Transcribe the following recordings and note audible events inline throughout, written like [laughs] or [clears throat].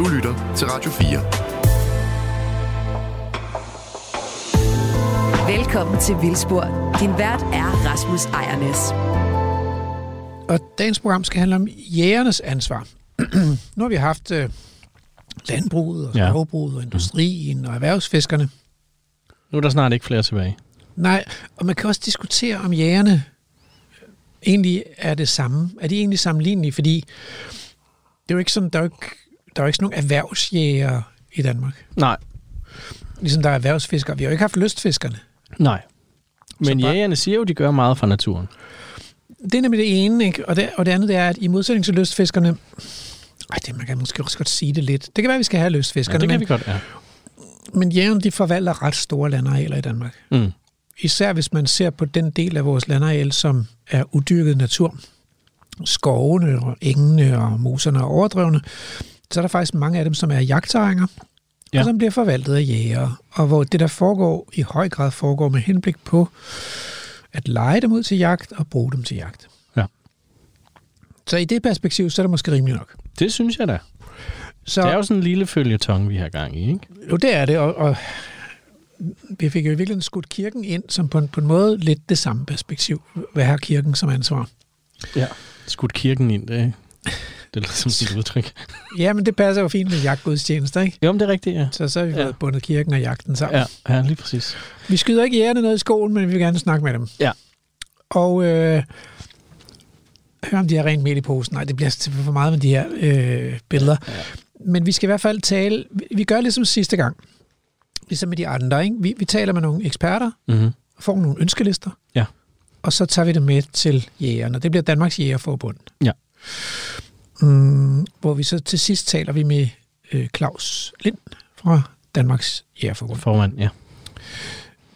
Du lytter til Radio 4. Velkommen til Vildspor. Din vært er Rasmus Ejernes. Og dagens program skal handle om jægernes ansvar. [clears throat] nu har vi haft øh, landbruget og skovbruget og industrien og erhvervsfiskerne. Nu er der snart ikke flere tilbage. Nej, og man kan også diskutere, om jægerne egentlig er det samme. Er de egentlig sammenlignelige? Fordi det er jo ikke sådan, der er jo ikke, der er jo ikke sådan nogle erhvervsjæger i Danmark. Nej. Ligesom der er erhvervsfiskere. Vi har jo ikke haft lystfiskerne. Nej. Men bare... jægerne siger jo, at de gør meget for naturen. Det er nemlig det ene, ikke? Og, det, og det andet det er, at i modsætning til lystfiskerne... Ej, det, man kan måske også godt sige det lidt. Det kan være, at vi skal have lystfiskerne. Ja, det kan men, vi godt, ja. Men jægerne, de forvalter ret store landarealer i Danmark. Mm. Især hvis man ser på den del af vores landareal, som er udyrket natur. Skovene og engene og moserne og overdrevne. Så er der faktisk mange af dem, som er jagtterrænger, ja. og som bliver forvaltet af jægere. Og hvor det, der foregår, i høj grad foregår med henblik på at lege dem ud til jagt og bruge dem til jagt. Ja. Så i det perspektiv, så er det måske rimeligt nok. Det synes jeg da. Så, det er jo sådan en lille følgetong, vi har gang i, ikke? Jo, det er det, og, og vi fik jo i virkeligheden skudt kirken ind som på en, på en måde lidt det samme perspektiv. Hvad har kirken som ansvar? Ja, skudt kirken ind, det, det lyder som sit udtryk. ja, men det passer jo fint med jagtgudstjenester, ikke? Jo, men det er rigtigt, ja. Så, så har vi ja. bundet kirken og jagten sammen. Ja, ja, lige præcis. Vi skyder ikke jægerne noget i skolen, men vi vil gerne snakke med dem. Ja. Og øh, hør om de har rent mel i posen. Nej, det bliver for meget med de her øh, billeder. Ja. Men vi skal i hvert fald tale... Vi gør ligesom sidste gang. Ligesom med de andre, ikke? Vi, vi taler med nogle eksperter, mm-hmm. får nogle ønskelister. Ja. Og så tager vi det med til jægerne. Det bliver Danmarks Jægerforbund. Ja. Mm, hvor vi så til sidst taler vi med øh, Claus Lind fra Danmarks Jægerforbund. Formand, ja.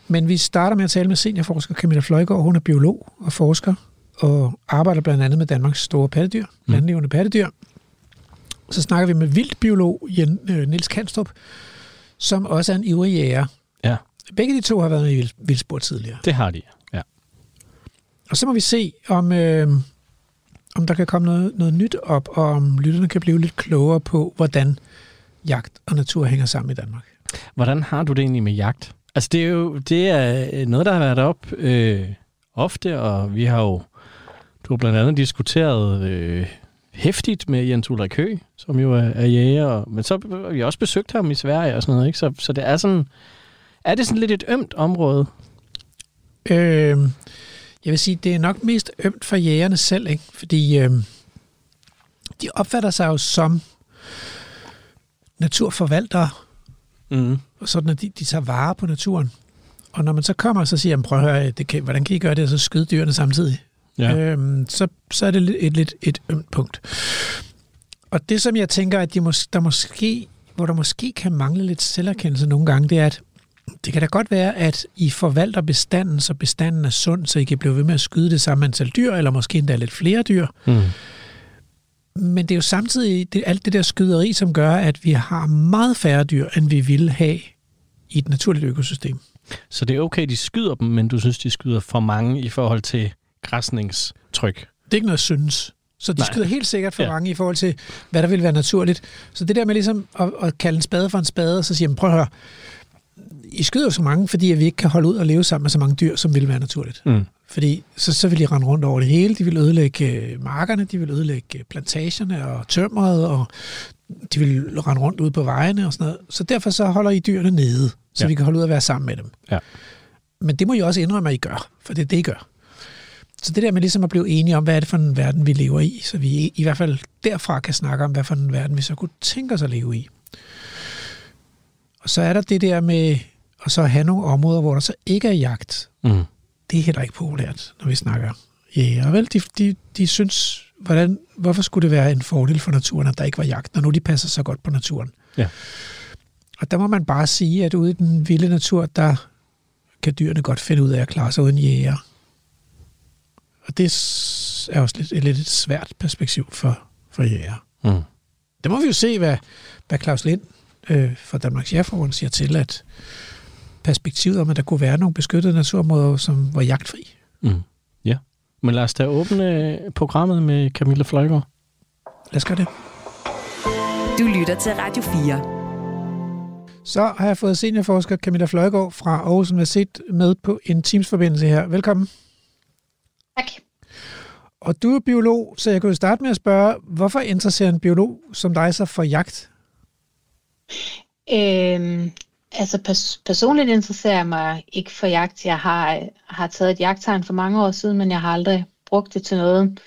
Men vi starter med at tale med seniorforsker Camilla Fløjgaard. Hun er biolog og forsker og arbejder blandt andet med Danmarks store pattedyr, mm. landlevende pattedyr. Så snakker vi med vildbiolog Jen, øh, Niels Kanstrup, som også er en ivrig jæger. Ja. Begge de to har været med i vildsport tidligere. Det har de, ja. Og så må vi se, om, øh, om der kan komme noget, noget nyt op, og om lytterne kan blive lidt klogere på, hvordan jagt og natur hænger sammen i Danmark. Hvordan har du det egentlig med jagt? Altså, det er jo det er noget, der har været op øh, ofte, og vi har jo du har blandt andet diskuteret øh, hæftigt med Jens Ulrik Høgh, som jo er, er jæger, men så har vi også besøgt ham i Sverige og sådan noget, ikke? Så, så det er sådan, er det sådan lidt et ømt område? Øh, jeg vil sige, det er nok mest ømt for jægerne selv, ikke? Fordi øh, de opfatter sig jo som naturforvaltere, mm. og sådan at de, de tager vare på naturen. Og når man så kommer og så siger, prøv at høre, det kan, hvordan kan I gøre det, og så skyde dyrene samtidig? Ja. Øhm, så, så er det et, et, et, et ømt punkt. Og det, som jeg tænker, at de mås, der måske, hvor der måske kan mangle lidt selverkendelse nogle gange, det er, at det kan da godt være, at I forvalter bestanden, så bestanden er sund, så I kan blive ved med at skyde det samme antal dyr, eller måske endda lidt flere dyr. Mm. Men det er jo samtidig det, alt det der skyderi, som gør, at vi har meget færre dyr, end vi ville have i et naturligt økosystem. Så det er okay, de skyder dem, men du synes, de skyder for mange i forhold til græsningstryk? Det er ikke noget synes. Så de Nej. skyder helt sikkert for ja. mange i forhold til, hvad der vil være naturligt. Så det der med ligesom at, at kalde en spade for en spade, og så siger man, prøv at høre, I skyder så mange, fordi vi ikke kan holde ud og leve sammen med så mange dyr, som vil være naturligt. Mm. Fordi så, så vil de rende rundt over det hele. De vil ødelægge øh, markerne, de vil ødelægge øh, plantagerne og tømmeret, og de vil rende rundt ud på vejene og sådan noget. Så derfor så holder I dyrene nede, så ja. vi kan holde ud at være sammen med dem. Ja. Men det må I også indrømme, at I gør, for det er det, I gør. Så det der med ligesom at blive enige om, hvad er det for en verden, vi lever i, så vi i hvert fald derfra kan snakke om, hvad for en verden vi så kunne tænke os at leve i. Og så er der det der med at så have nogle områder, hvor der så ikke er jagt. Mm. Det er heller ikke populært, når vi snakker jæger. Vel, de, de, de synes, hvordan, hvorfor skulle det være en fordel for naturen, at der ikke var jagt, når nu de passer så godt på naturen? Ja. Og der må man bare sige, at ude i den vilde natur, der kan dyrene godt finde ud af at klare sig uden jæger. Og det er også lidt, et lidt et svært perspektiv for, for jæger. Mm. Det må vi jo se, hvad, hvad Claus Lind øh, fra Danmarks Jægerforbund siger til, at perspektivet om, at der kunne være nogle beskyttede naturområder, som var jagtfri. Mm. Ja, men lad os da åbne programmet med Camilla Fløjgaard. Lad os gøre det. Du lytter til Radio 4. Så har jeg fået seniorforsker Camilla Fløjgaard fra Aarhus Universitet med på en Teams-forbindelse her. Velkommen. Tak. Og du er biolog, så jeg kan jo starte med at spørge, hvorfor interesserer en biolog som dig sig for jagt? Øhm, altså pers- personligt interesserer jeg mig ikke for jagt. Jeg har, har taget et jagttegn for mange år siden, men jeg har aldrig brugt det til noget.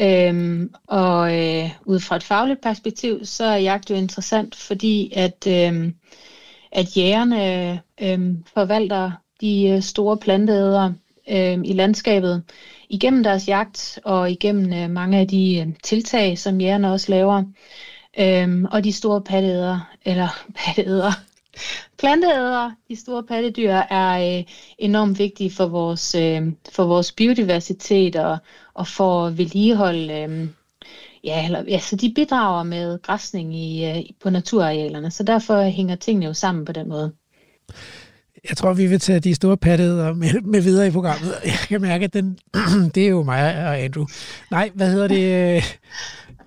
Øhm, og øh, ud fra et fagligt perspektiv, så er jagt jo interessant, fordi at, øh, at jægerne øh, forvalter de øh, store planteædere øh, i landskabet igennem deres jagt og igennem øh, mange af de øh, tiltag, som jægerne også laver. Øh, og de store patteæder, eller [laughs] patteæder, planteædere, de store pattedyr, er øh, enormt vigtige for vores, øh, for vores biodiversitet og, og for at vedligeholde, øh, ja, eller, ja, så de bidrager med græsning i, øh, på naturarealerne, så derfor hænger tingene jo sammen på den måde. Jeg tror, vi vil tage de store pattede med, med videre i programmet. Jeg kan mærke, at den, [clears throat] det er jo mig og Andrew. Nej, hvad hedder det? Øh,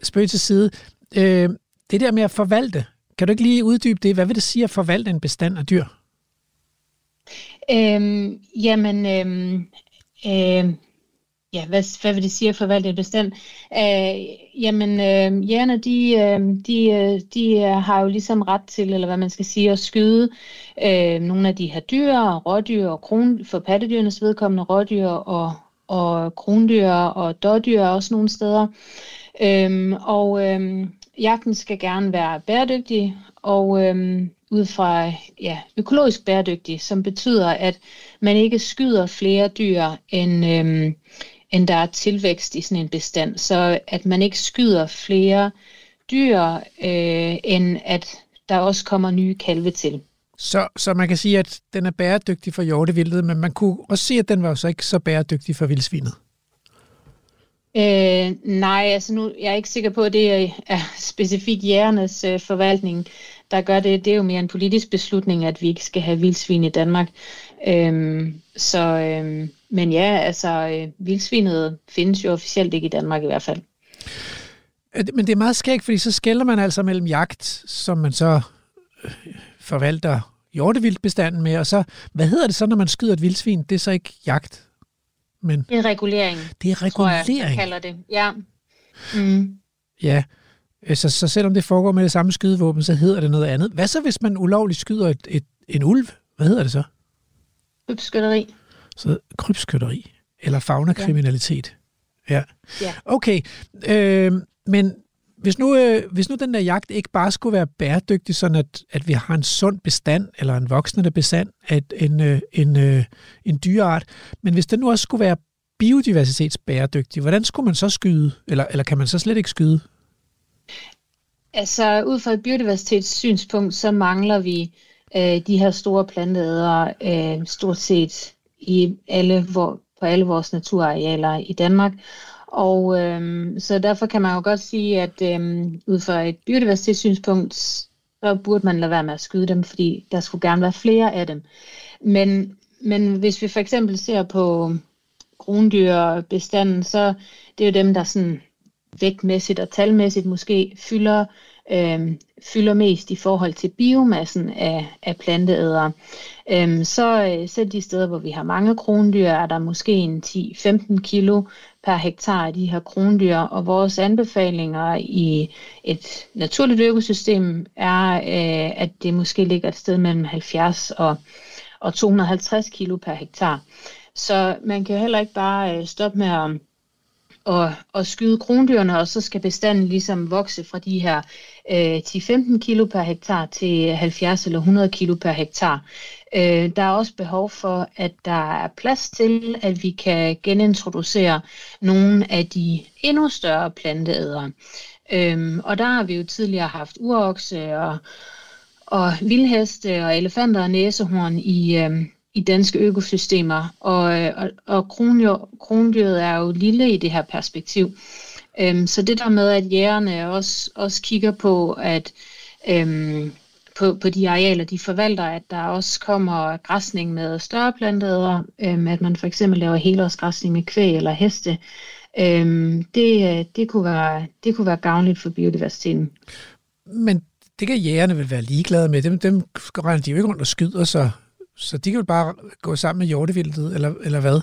spøg til side. Øh, det der med at forvalte, kan du ikke lige uddybe det? Hvad vil det sige at forvalte en bestand af dyr? Øhm, jamen, øhm, øh, ja, hvad, hvad vil det sige at forvalte en bestand? Øh, jamen, øh, jægerne, øhm, de, øh, de, de har jo ligesom ret til, eller hvad man skal sige, at skyde øh, nogle af de her dyr, rådyr og kron, for pattedyrenes vedkommende rådyr og, og krondyr og dårdyr også nogle steder. Øhm, og øhm, jagten skal gerne være bæredygtig, og øhm, ud fra ja, økologisk bæredygtig, som betyder, at man ikke skyder flere dyr, end, øhm, end der er tilvækst i sådan en bestand. Så at man ikke skyder flere dyr, øh, end at der også kommer nye kalve til. Så, så man kan sige, at den er bæredygtig for hjortevildet, men man kunne også se, at den var så ikke så bæredygtig for vildsvinet. Øh, nej, altså nu jeg er ikke sikker på, at det er, er specifikt jægernes øh, forvaltning, der gør det. Det er jo mere en politisk beslutning, at vi ikke skal have vildsvin i Danmark. Øhm, så, øhm, men ja, altså øh, vildsvinet findes jo officielt ikke i Danmark i hvert fald. Men det er meget skægt, fordi så skælder man altså mellem jagt, som man så øh, forvalter hjortevildtbestanden med, og så, hvad hedder det så, når man skyder et vildsvin? Det er så ikke jagt, men... Det er regulering. Det er regulering. Tror jeg, jeg kalder det, ja. Mm. Ja, så, så selvom det foregår med det samme skydevåben, så hedder det noget andet. Hvad så, hvis man ulovligt skyder et, et, en ulv? Hvad hedder det så? Krybskytteri. Så krybskytteri. Eller fagnakriminalitet. Ja. ja. Okay, øh, men hvis nu, øh, hvis nu den der jagt ikke bare skulle være bæredygtig, sådan at, at vi har en sund bestand, eller en voksende bestand af en, øh, en, øh, en dyreart, men hvis den nu også skulle være biodiversitetsbæredygtig, hvordan skulle man så skyde? Eller, eller kan man så slet ikke skyde? Altså, ud fra et biodiversitetssynspunkt, så mangler vi øh, de her store planteædere øh, stort set i alle, hvor, på alle vores naturarealer i Danmark. Og øhm, så derfor kan man jo godt sige, at øhm, ud fra et biodiversitetssynspunkt, så burde man lade være med at skyde dem, fordi der skulle gerne være flere af dem. Men, men hvis vi for eksempel ser på krondyrbestanden, så det er jo dem, der sådan vægtmæssigt og talmæssigt måske fylder, øh, fylder mest i forhold til biomassen af, af planteædere. Øh, så øh, selv de steder, hvor vi har mange krondyr, er der måske en 10-15 kilo per hektar af de her krondyr, og vores anbefalinger i et naturligt økosystem er, øh, at det måske ligger et sted mellem 70 og, og 250 kilo per hektar. Så man kan heller ikke bare øh, stoppe med at og, at skyde krondyrene, og så skal bestanden ligesom vokse fra de her øh, 10-15 kilo per hektar til 70 eller 100 kilo per hektar. Øh, der er også behov for, at der er plads til, at vi kan genintroducere nogle af de endnu større planteædere. Øh, og der har vi jo tidligere haft urokse og, og vildheste og elefanter og næsehorn i, øh, i danske økosystemer, og, og, og krondyr, krondyret er jo lille i det her perspektiv. Øhm, så det der med, at jægerne også, også kigger på, at øhm, på, på de arealer, de forvalter, at der også kommer græsning med større planteæder, øhm, at man for eksempel laver helårsgræsning med kvæg eller heste, øhm, det, det, kunne være, det kunne være gavnligt for biodiversiteten. Men det kan jægerne vel være ligeglade med. Dem, dem regner de jo ikke rundt og skyder, sig så de kan jo bare gå sammen med hjortevildet, eller, eller hvad?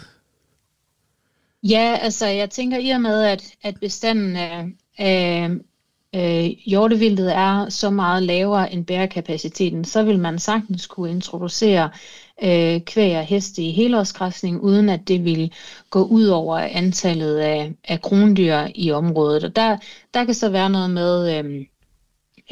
Ja, altså jeg tænker i og med, at, at bestanden af, af øh, hjortevildet er så meget lavere end bærekapaciteten, så vil man sagtens kunne introducere øh, kvæg og heste i helårsgræsning, uden at det vil gå ud over antallet af, af krondyr i området. Og der, der kan så være noget med, øh,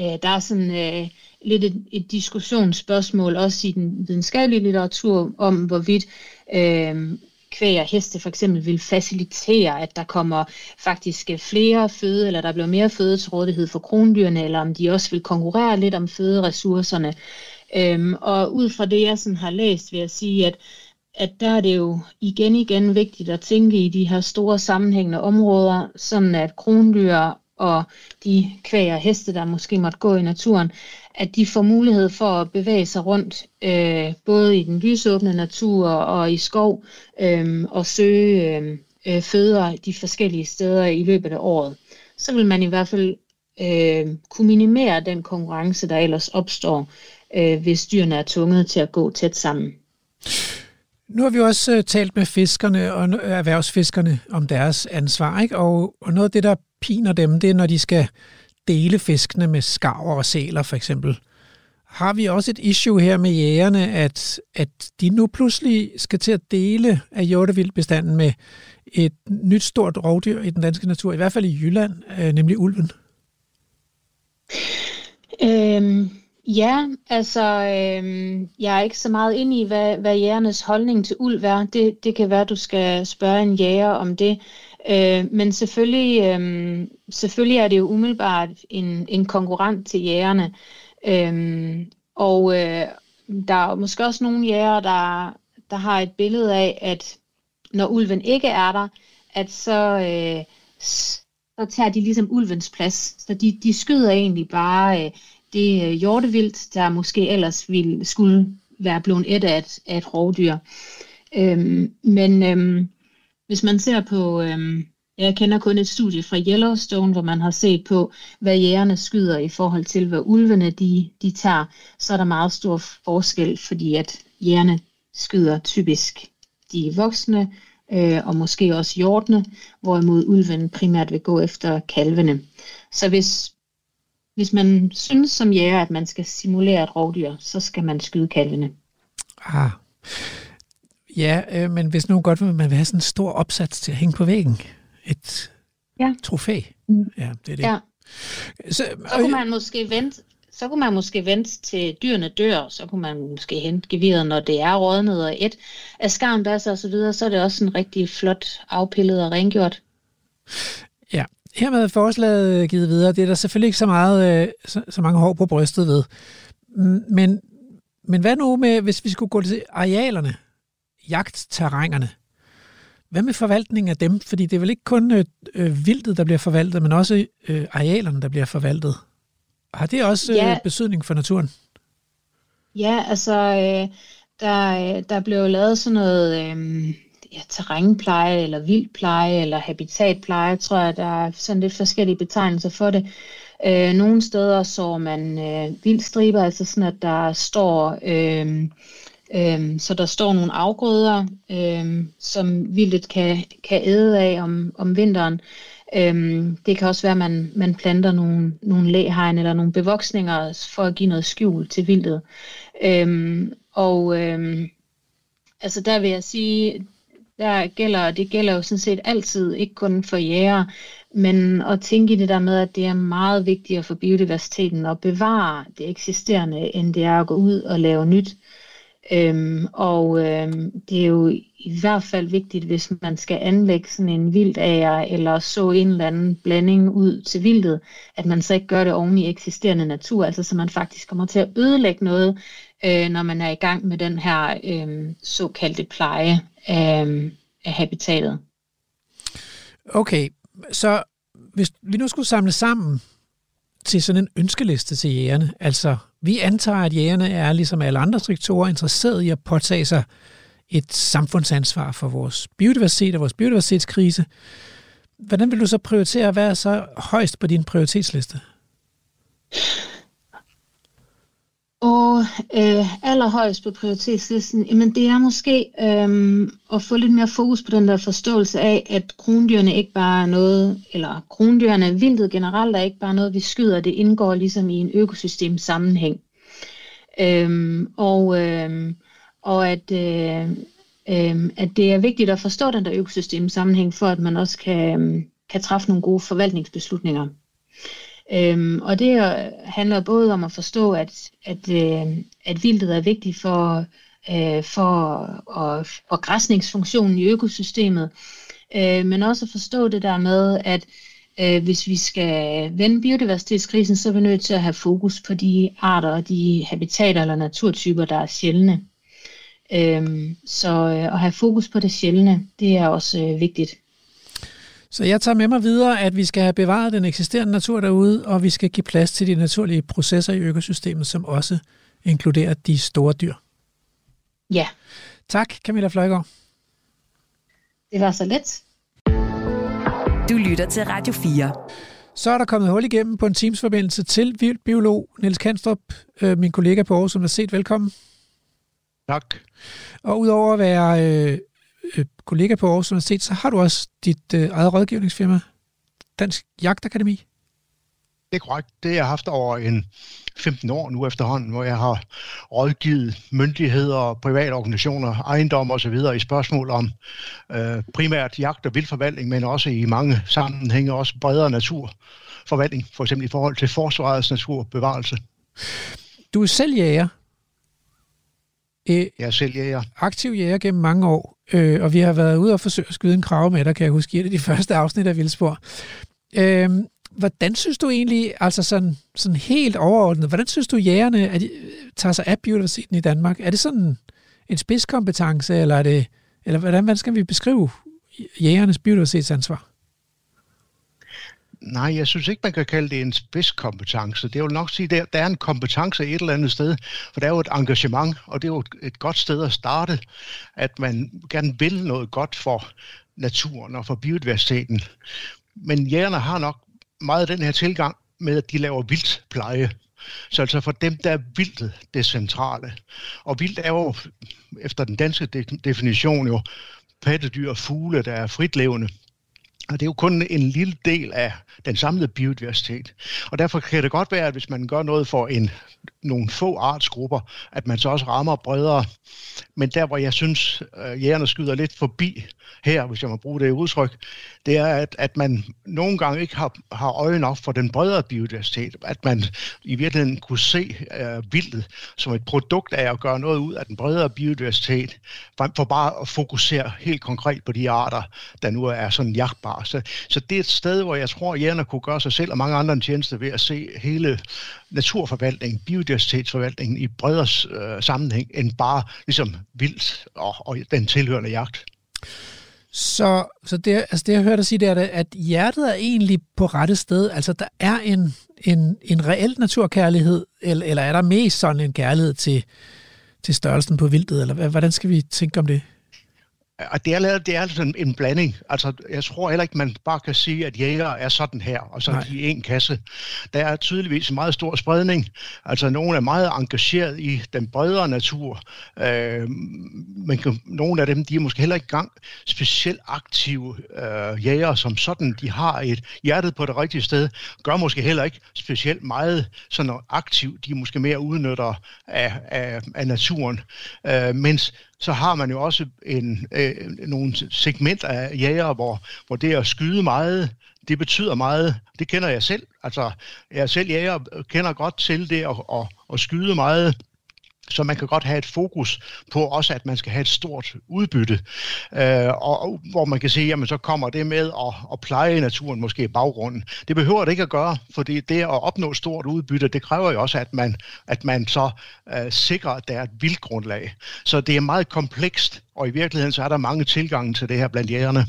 øh, der er sådan øh, lidt et, et diskussionsspørgsmål også i den videnskabelige litteratur om, hvorvidt øh, kvæg og heste for eksempel vil facilitere, at der kommer faktisk øh, flere føde, eller der bliver mere føde til rådighed for krondyrene, eller om de også vil konkurrere lidt om føderessourcerne. Øhm, og ud fra det, jeg sådan har læst, vil jeg sige, at, at der er det jo igen igen vigtigt at tænke i de her store sammenhængende områder, sådan at krondyr og de kvæg og heste, der måske måtte gå i naturen, at de får mulighed for at bevæge sig rundt, øh, både i den lysåbne natur og i skov, øh, og søge øhm, øh, føder de forskellige steder i løbet af året. Så vil man i hvert fald øh, kunne minimere den konkurrence, der ellers opstår, øh, hvis dyrene er tvunget til at gå tæt sammen. Nu har vi også øh, talt med fiskerne og erhvervsfiskerne om deres ansvar, ikke? Og, og noget af det, der piner dem, det er, når de skal dele fiskene med skarver og sæler for eksempel. Har vi også et issue her med jægerne, at, at de nu pludselig skal til at dele af hjortevildbestanden med et nyt stort rovdyr i den danske natur, i hvert fald i Jylland, øh, nemlig ulven? Øhm, ja, altså øhm, jeg er ikke så meget inde i, hvad, hvad jægernes holdning til ulv er. Det, det kan være, du skal spørge en jæger om det. Øh, men selvfølgelig, øh, selvfølgelig er det jo umiddelbart en, en konkurrent til jægerne. Øh, og øh, der er måske også nogle jæger, der, der har et billede af, at når ulven ikke er der, at så, øh, så tager de ligesom ulvens plads. Så de, de skyder egentlig bare øh, det øh, hjortevildt, der måske ellers ville, skulle være blevet et af et, af et rovdyr. Øh, men... Øh, hvis man ser på, øhm, jeg kender kun et studie fra Yellowstone, hvor man har set på, hvad jægerne skyder i forhold til, hvad ulvene de, de tager, så er der meget stor forskel, fordi at jægerne skyder typisk de voksne, øh, og måske også hjortene, hvorimod ulven primært vil gå efter kalvene. Så hvis, hvis man synes som jæger, at man skal simulere et rovdyr, så skal man skyde kalvene. Ah. Ja, øh, men hvis nu godt vil man vil have sådan en stor opsats til at hænge på væggen. Et ja. trofæ. Mm. Ja, det er det. Ja. Så, så kunne man måske vente så kunne man måske vente til dyrene dør, så kunne man måske hente geviret, når det er rådnet og et af skarnbasser og så videre, så er det også en rigtig flot afpillet og rengjort. Ja, hermed forslaget givet videre, det er der selvfølgelig ikke så, meget, øh, så, så mange hår på brystet ved. Men, men hvad nu med, hvis vi skulle gå til arealerne? Jagtterrænerne. Hvad med forvaltningen af dem? Fordi det er vel ikke kun øh, øh, vildtet, der bliver forvaltet, men også øh, arealerne, der bliver forvaltet. Har det også øh, ja. betydning for naturen? Ja, altså, øh, der, øh, der blev lavet sådan noget øh, ja, terrænpleje, eller vildpleje, eller habitatpleje, tror jeg. Der er sådan lidt forskellige betegnelser for det. Øh, nogle steder så man øh, vildstriber, altså sådan, at der står... Øh, Øhm, så der står nogle afgrøder, øhm, som vildt kan, kan æde af om, om vinteren. Øhm, det kan også være, at man, man planter nogle, nogle læhegn eller nogle bevoksninger for at give noget skjul til vildtet. Øhm, og øhm, altså der vil jeg sige, der gælder, det gælder jo sådan set altid, ikke kun for jæger, men at tænke i det der med, at det er meget vigtigere for biodiversiteten at bevare det eksisterende, end det er at gå ud og lave nyt. Øhm, og øhm, det er jo i hvert fald vigtigt, hvis man skal anlægge sådan en vildager eller så en eller anden blanding ud til vildtet, at man så ikke gør det oven i eksisterende natur, altså så man faktisk kommer til at ødelægge noget, øh, når man er i gang med den her øh, såkaldte pleje af, af habitatet. Okay, så hvis vi nu skulle samle sammen til sådan en ønskeliste til jægerne, altså vi antager, at jægerne er, ligesom alle andre sektorer, interesseret i at påtage sig et samfundsansvar for vores biodiversitet og vores biodiversitetskrise. Hvordan vil du så prioritere? Hvad er så højst på din prioritetsliste? Og øh, allerhøjst på prioritetslisten, jamen det er måske øh, at få lidt mere fokus på den der forståelse af, at krondyrene ikke bare er noget, eller krondyrene, vildt generelt er ikke bare noget, vi skyder, det indgår ligesom i en økosystem sammenhæng. Øh, og, øh, og at, øh, øh, at det er vigtigt at forstå den der økosystem sammenhæng, for at man også kan, kan træffe nogle gode forvaltningsbeslutninger. Øhm, og det handler både om at forstå, at, at, øh, at vildtet er vigtigt for, øh, for, og, og græsningsfunktionen i økosystemet, øh, men også at forstå det der med, at øh, hvis vi skal vende biodiversitetskrisen, så er vi nødt til at have fokus på de arter og de habitater eller naturtyper, der er sjældne. Øhm, så øh, at have fokus på det sjældne, det er også øh, vigtigt. Så jeg tager med mig videre, at vi skal have bevaret den eksisterende natur derude, og vi skal give plads til de naturlige processer i økosystemet, som også inkluderer de store dyr. Ja. Tak, Camilla Fløjgaard. Det var så let. Du lytter til Radio 4. Så er der kommet hul igennem på en Teams-forbindelse til biolog Niels Kanstrup, øh, min kollega på Aarhus Universitet. Velkommen. Tak. Og udover at være øh, kollega på Aarhus Universitet, så har du også dit øh, eget rådgivningsfirma, Dansk Jagtakademi. Det er korrekt. Det har jeg haft over en 15 år nu efterhånden, hvor jeg har rådgivet myndigheder, private organisationer, ejendom osv. i spørgsmål om øh, primært jagt og vildforvaltning, men også i mange sammenhænge også bredere naturforvaltning, for eksempel i forhold til forsvarets naturbevarelse. Du er selv jæger. Jeg er selv jæger. Aktiv jæger gennem mange år, øh, og vi har været ude og forsøge at skyde en krav med dig, kan jeg huske, i det de [laughs] første afsnit af Vildspor. Øh, hvordan synes du egentlig, altså sådan, sådan helt overordnet, hvordan synes du jægerne at de, øh, tager sig af biodiversiteten i Danmark? Er det sådan en spidskompetence, eller er det, eller hvordan, hvordan skal vi beskrive jægernes biodiversitetsansvar? Nej, jeg synes ikke, man kan kalde det en spidskompetence. Det vil nok sige, at der er en kompetence et eller andet sted, for der er jo et engagement, og det er jo et, et godt sted at starte, at man gerne vil noget godt for naturen og for biodiversiteten. Men jægerne har nok meget den her tilgang med, at de laver vildtpleje. Så altså for dem, der er vildt det centrale. Og vildt er jo, efter den danske definition jo, pattedyr og fugle, der er fritlevende. Og det er jo kun en lille del af den samlede biodiversitet. Og derfor kan det godt være, at hvis man gør noget for en, nogle få artsgrupper, at man så også rammer bredere. Men der, hvor jeg synes, øh, jægerne skyder lidt forbi her, hvis jeg må bruge det udtryk, det er, at, at man nogle gange ikke har, har øje nok for den bredere biodiversitet. At man i virkeligheden kunne se øh, vildt som et produkt af at gøre noget ud af den bredere biodiversitet, frem for bare at fokusere helt konkret på de arter, der nu er sådan jagtbare. Så, så det er et sted, hvor jeg tror, at jægerne kunne gøre sig selv og mange andre en tjeneste ved at se hele naturforvaltningen, biodiversitetsforvaltningen i bredere øh, sammenhæng end bare ligesom vildt og, og den tilhørende jagt. Så, så det, altså det, jeg hørte dig sige, det er, at hjertet er egentlig på rette sted. Altså, der er en, en, en reel naturkærlighed, eller, eller er der mest sådan en kærlighed til, til størrelsen på vildtet, eller hvordan skal vi tænke om det? Og det er, det er altså en, en blanding. Altså, jeg tror heller ikke, man bare kan sige, at jæger er sådan her, og så er de en kasse. Der er tydeligvis en meget stor spredning. Altså, nogle er meget engageret i den bredere natur, øh, men nogle af dem, de er måske heller ikke gang specielt aktive øh, jæger, som sådan, de har et hjertet på det rigtige sted, gør måske heller ikke specielt meget sådan aktivt. De er måske mere udnytter af, af, af naturen. Øh, mens så har man jo også en, øh, nogle segment af jæger, hvor, hvor det at skyde meget, det betyder meget. Det kender jeg selv. Altså, jeg selv jæger kender godt til det at, at, at skyde meget så man kan godt have et fokus på også, at man skal have et stort udbytte, øh, og, og hvor man kan se, jamen så kommer det med at, at pleje naturen måske i baggrunden. Det behøver det ikke at gøre, fordi det at opnå et stort udbytte, det kræver jo også, at man, at man så øh, sikrer, at der er et vildt grundlag. Så det er meget komplekst, og i virkeligheden så er der mange tilgange til det her blandt jægerne.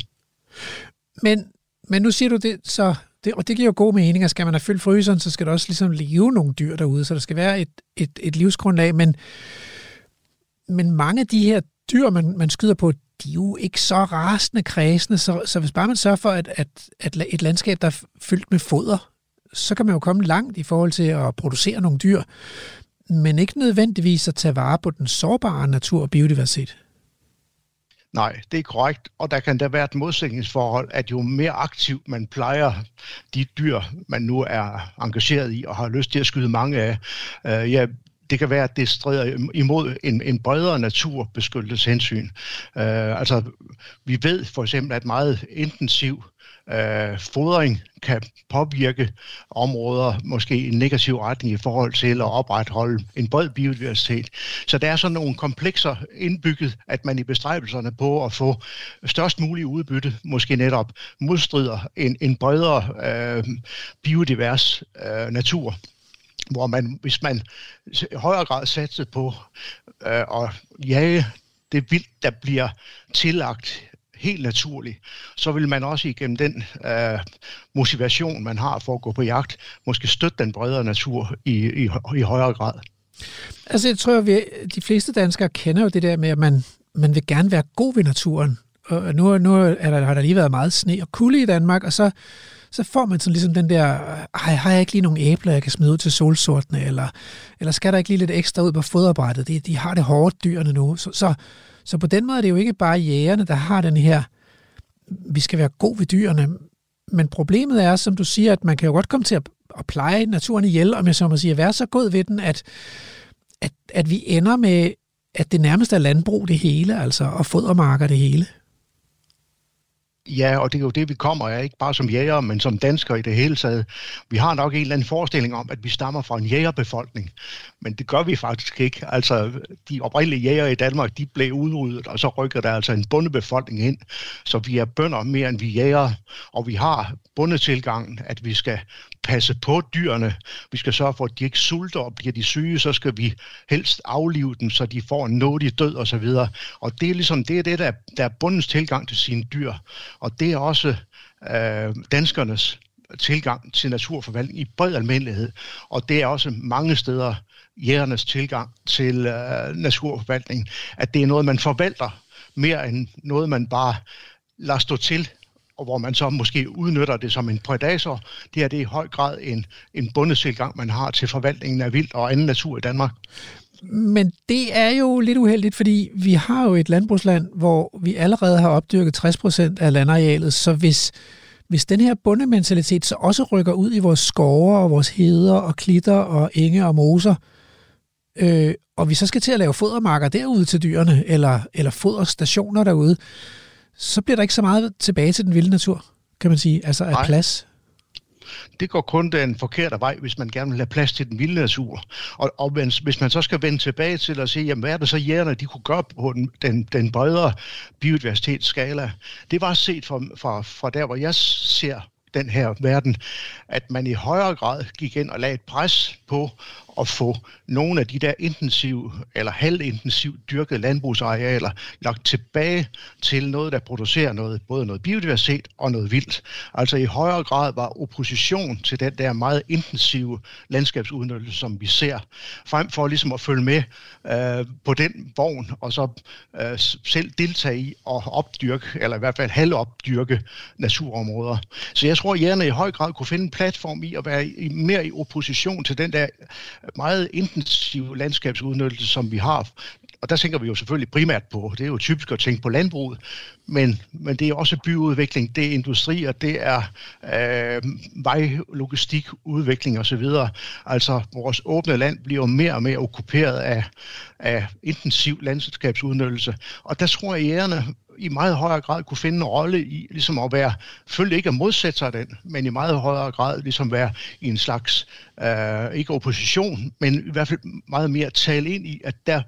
Men, men nu siger du det, så det, og det giver jo god mening, at skal man have fyldt fryseren, så skal der også ligesom leve nogle dyr derude, så der skal være et, et, et livsgrundlag, men, men mange af de her dyr, man, man skyder på, de er jo ikke så rasende kredsende, så, så hvis bare man sørger for, at, at, at et landskab, der er fyldt med foder, så kan man jo komme langt i forhold til at producere nogle dyr. men ikke nødvendigvis at tage vare på den sårbare natur og biodiversitet. Nej, det er korrekt, og der kan der være et modsætningsforhold, at jo mere aktivt man plejer de dyr, man nu er engageret i og har lyst til at skyde mange af, øh, ja, det kan være, at det strider imod en, en bredere naturbeskyttelseshensyn. Øh, altså, vi ved for eksempel, at meget intensiv øh, fodring kan påvirke områder måske i en negativ retning i forhold til at opretholde en bred biodiversitet. Så der er sådan nogle komplekser indbygget, at man i bestræbelserne på at få størst mulig udbytte, måske netop modstrider en, en bredere øh, biodivers øh, natur hvor man, hvis man i højere grad satser på øh, at jage det vildt, der bliver tillagt helt naturligt, så vil man også igennem den øh, motivation, man har for at gå på jagt, måske støtte den bredere natur i, i, i højere grad. Altså jeg tror, at de fleste danskere kender jo det der med, at man, man vil gerne være god ved naturen. Og nu, nu er der, har der lige været meget sne og kulde i Danmark, og så så får man sådan ligesom den der, ej, har jeg ikke lige nogle æbler, jeg kan smide ud til solsortene, eller, eller skal der ikke lige lidt ekstra ud på foderbrættet? De, de har det hårdt, dyrene nu. Så, så, så på den måde er det jo ikke bare jægerne, der har den her, vi skal være god ved dyrene, men problemet er, som du siger, at man kan jo godt komme til at, at pleje naturen ihjel, om jeg så må sige, at være så god ved den, at, at, at vi ender med, at det nærmest er landbrug det hele, altså, og fodermarker det hele. Ja, og det er jo det, vi kommer af, ikke bare som jæger, men som danskere i det hele taget. Vi har nok en eller anden forestilling om, at vi stammer fra en jægerbefolkning, men det gør vi faktisk ikke. Altså, de oprindelige jæger i Danmark, de blev udryddet, og så rykker der altså en bundebefolkning ind. Så vi er bønder mere end vi jæger, og vi har bundetilgangen, at vi skal passe på dyrene. Vi skal sørge for, at de ikke sulter, og bliver de syge, så skal vi helst aflive dem, så de får en nådig død osv. Og, og det er ligesom det, er det der, der er bundens tilgang til sine dyr. Og det er også øh, danskernes tilgang til naturforvaltning i bred almindelighed. Og det er også mange steder jægernes tilgang til øh, naturforvaltning, at det er noget, man forvalter mere end noget, man bare lader stå til og hvor man så måske udnytter det som en predator. Det er det i høj grad en, en bundestilgang, man har til forvaltningen af vildt og anden natur i Danmark. Men det er jo lidt uheldigt, fordi vi har jo et landbrugsland, hvor vi allerede har opdyrket 60% af landarealet, så hvis, hvis den her bundementalitet så også rykker ud i vores skove og vores heder og klitter og enge og moser, øh, og vi så skal til at lave fodermarker derude til dyrene, eller, eller foderstationer derude, så bliver der ikke så meget tilbage til den vilde natur, kan man sige, altså af plads. Det går kun den forkerte vej, hvis man gerne vil have plads til den vilde natur. Og, og hvis man så skal vende tilbage til at se, jamen, hvad er det så jægerne, de kunne gøre på den, den, den bredere biodiversitetsskala, det var set fra, fra, fra der, hvor jeg ser den her verden, at man i højere grad gik ind og lagde et pres på at få nogle af de der intensiv eller halvintensiv dyrkede landbrugsarealer lagt tilbage til noget, der producerer noget, både noget biodiversitet og noget vildt. Altså i højere grad var opposition til den der meget intensive landskabsudnyttelse, som vi ser, frem for ligesom at følge med øh, på den vogn, og så øh, selv deltage i at opdyrke, eller i hvert fald halvopdyrke naturområder. Så jeg tror, at i høj grad kunne finde en platform i at være i, mere i opposition til den der meget intensiv landskabsudnyttelse, som vi har. Og der tænker vi jo selvfølgelig primært på, det er jo typisk at tænke på landbruget, men, men det er også byudvikling, det er industri, og det er øh, vejlogistik, udvikling osv. Altså vores åbne land bliver mere og mere okkuperet af, af intensiv landskabsudnyttelse. Og der tror jeg, at jægerne i meget højere grad kunne finde en rolle i ligesom at være, selvfølgelig ikke at modsætte sig den, men i meget højere grad ligesom være i en slags, øh, ikke opposition, men i hvert fald meget mere tale ind i, at der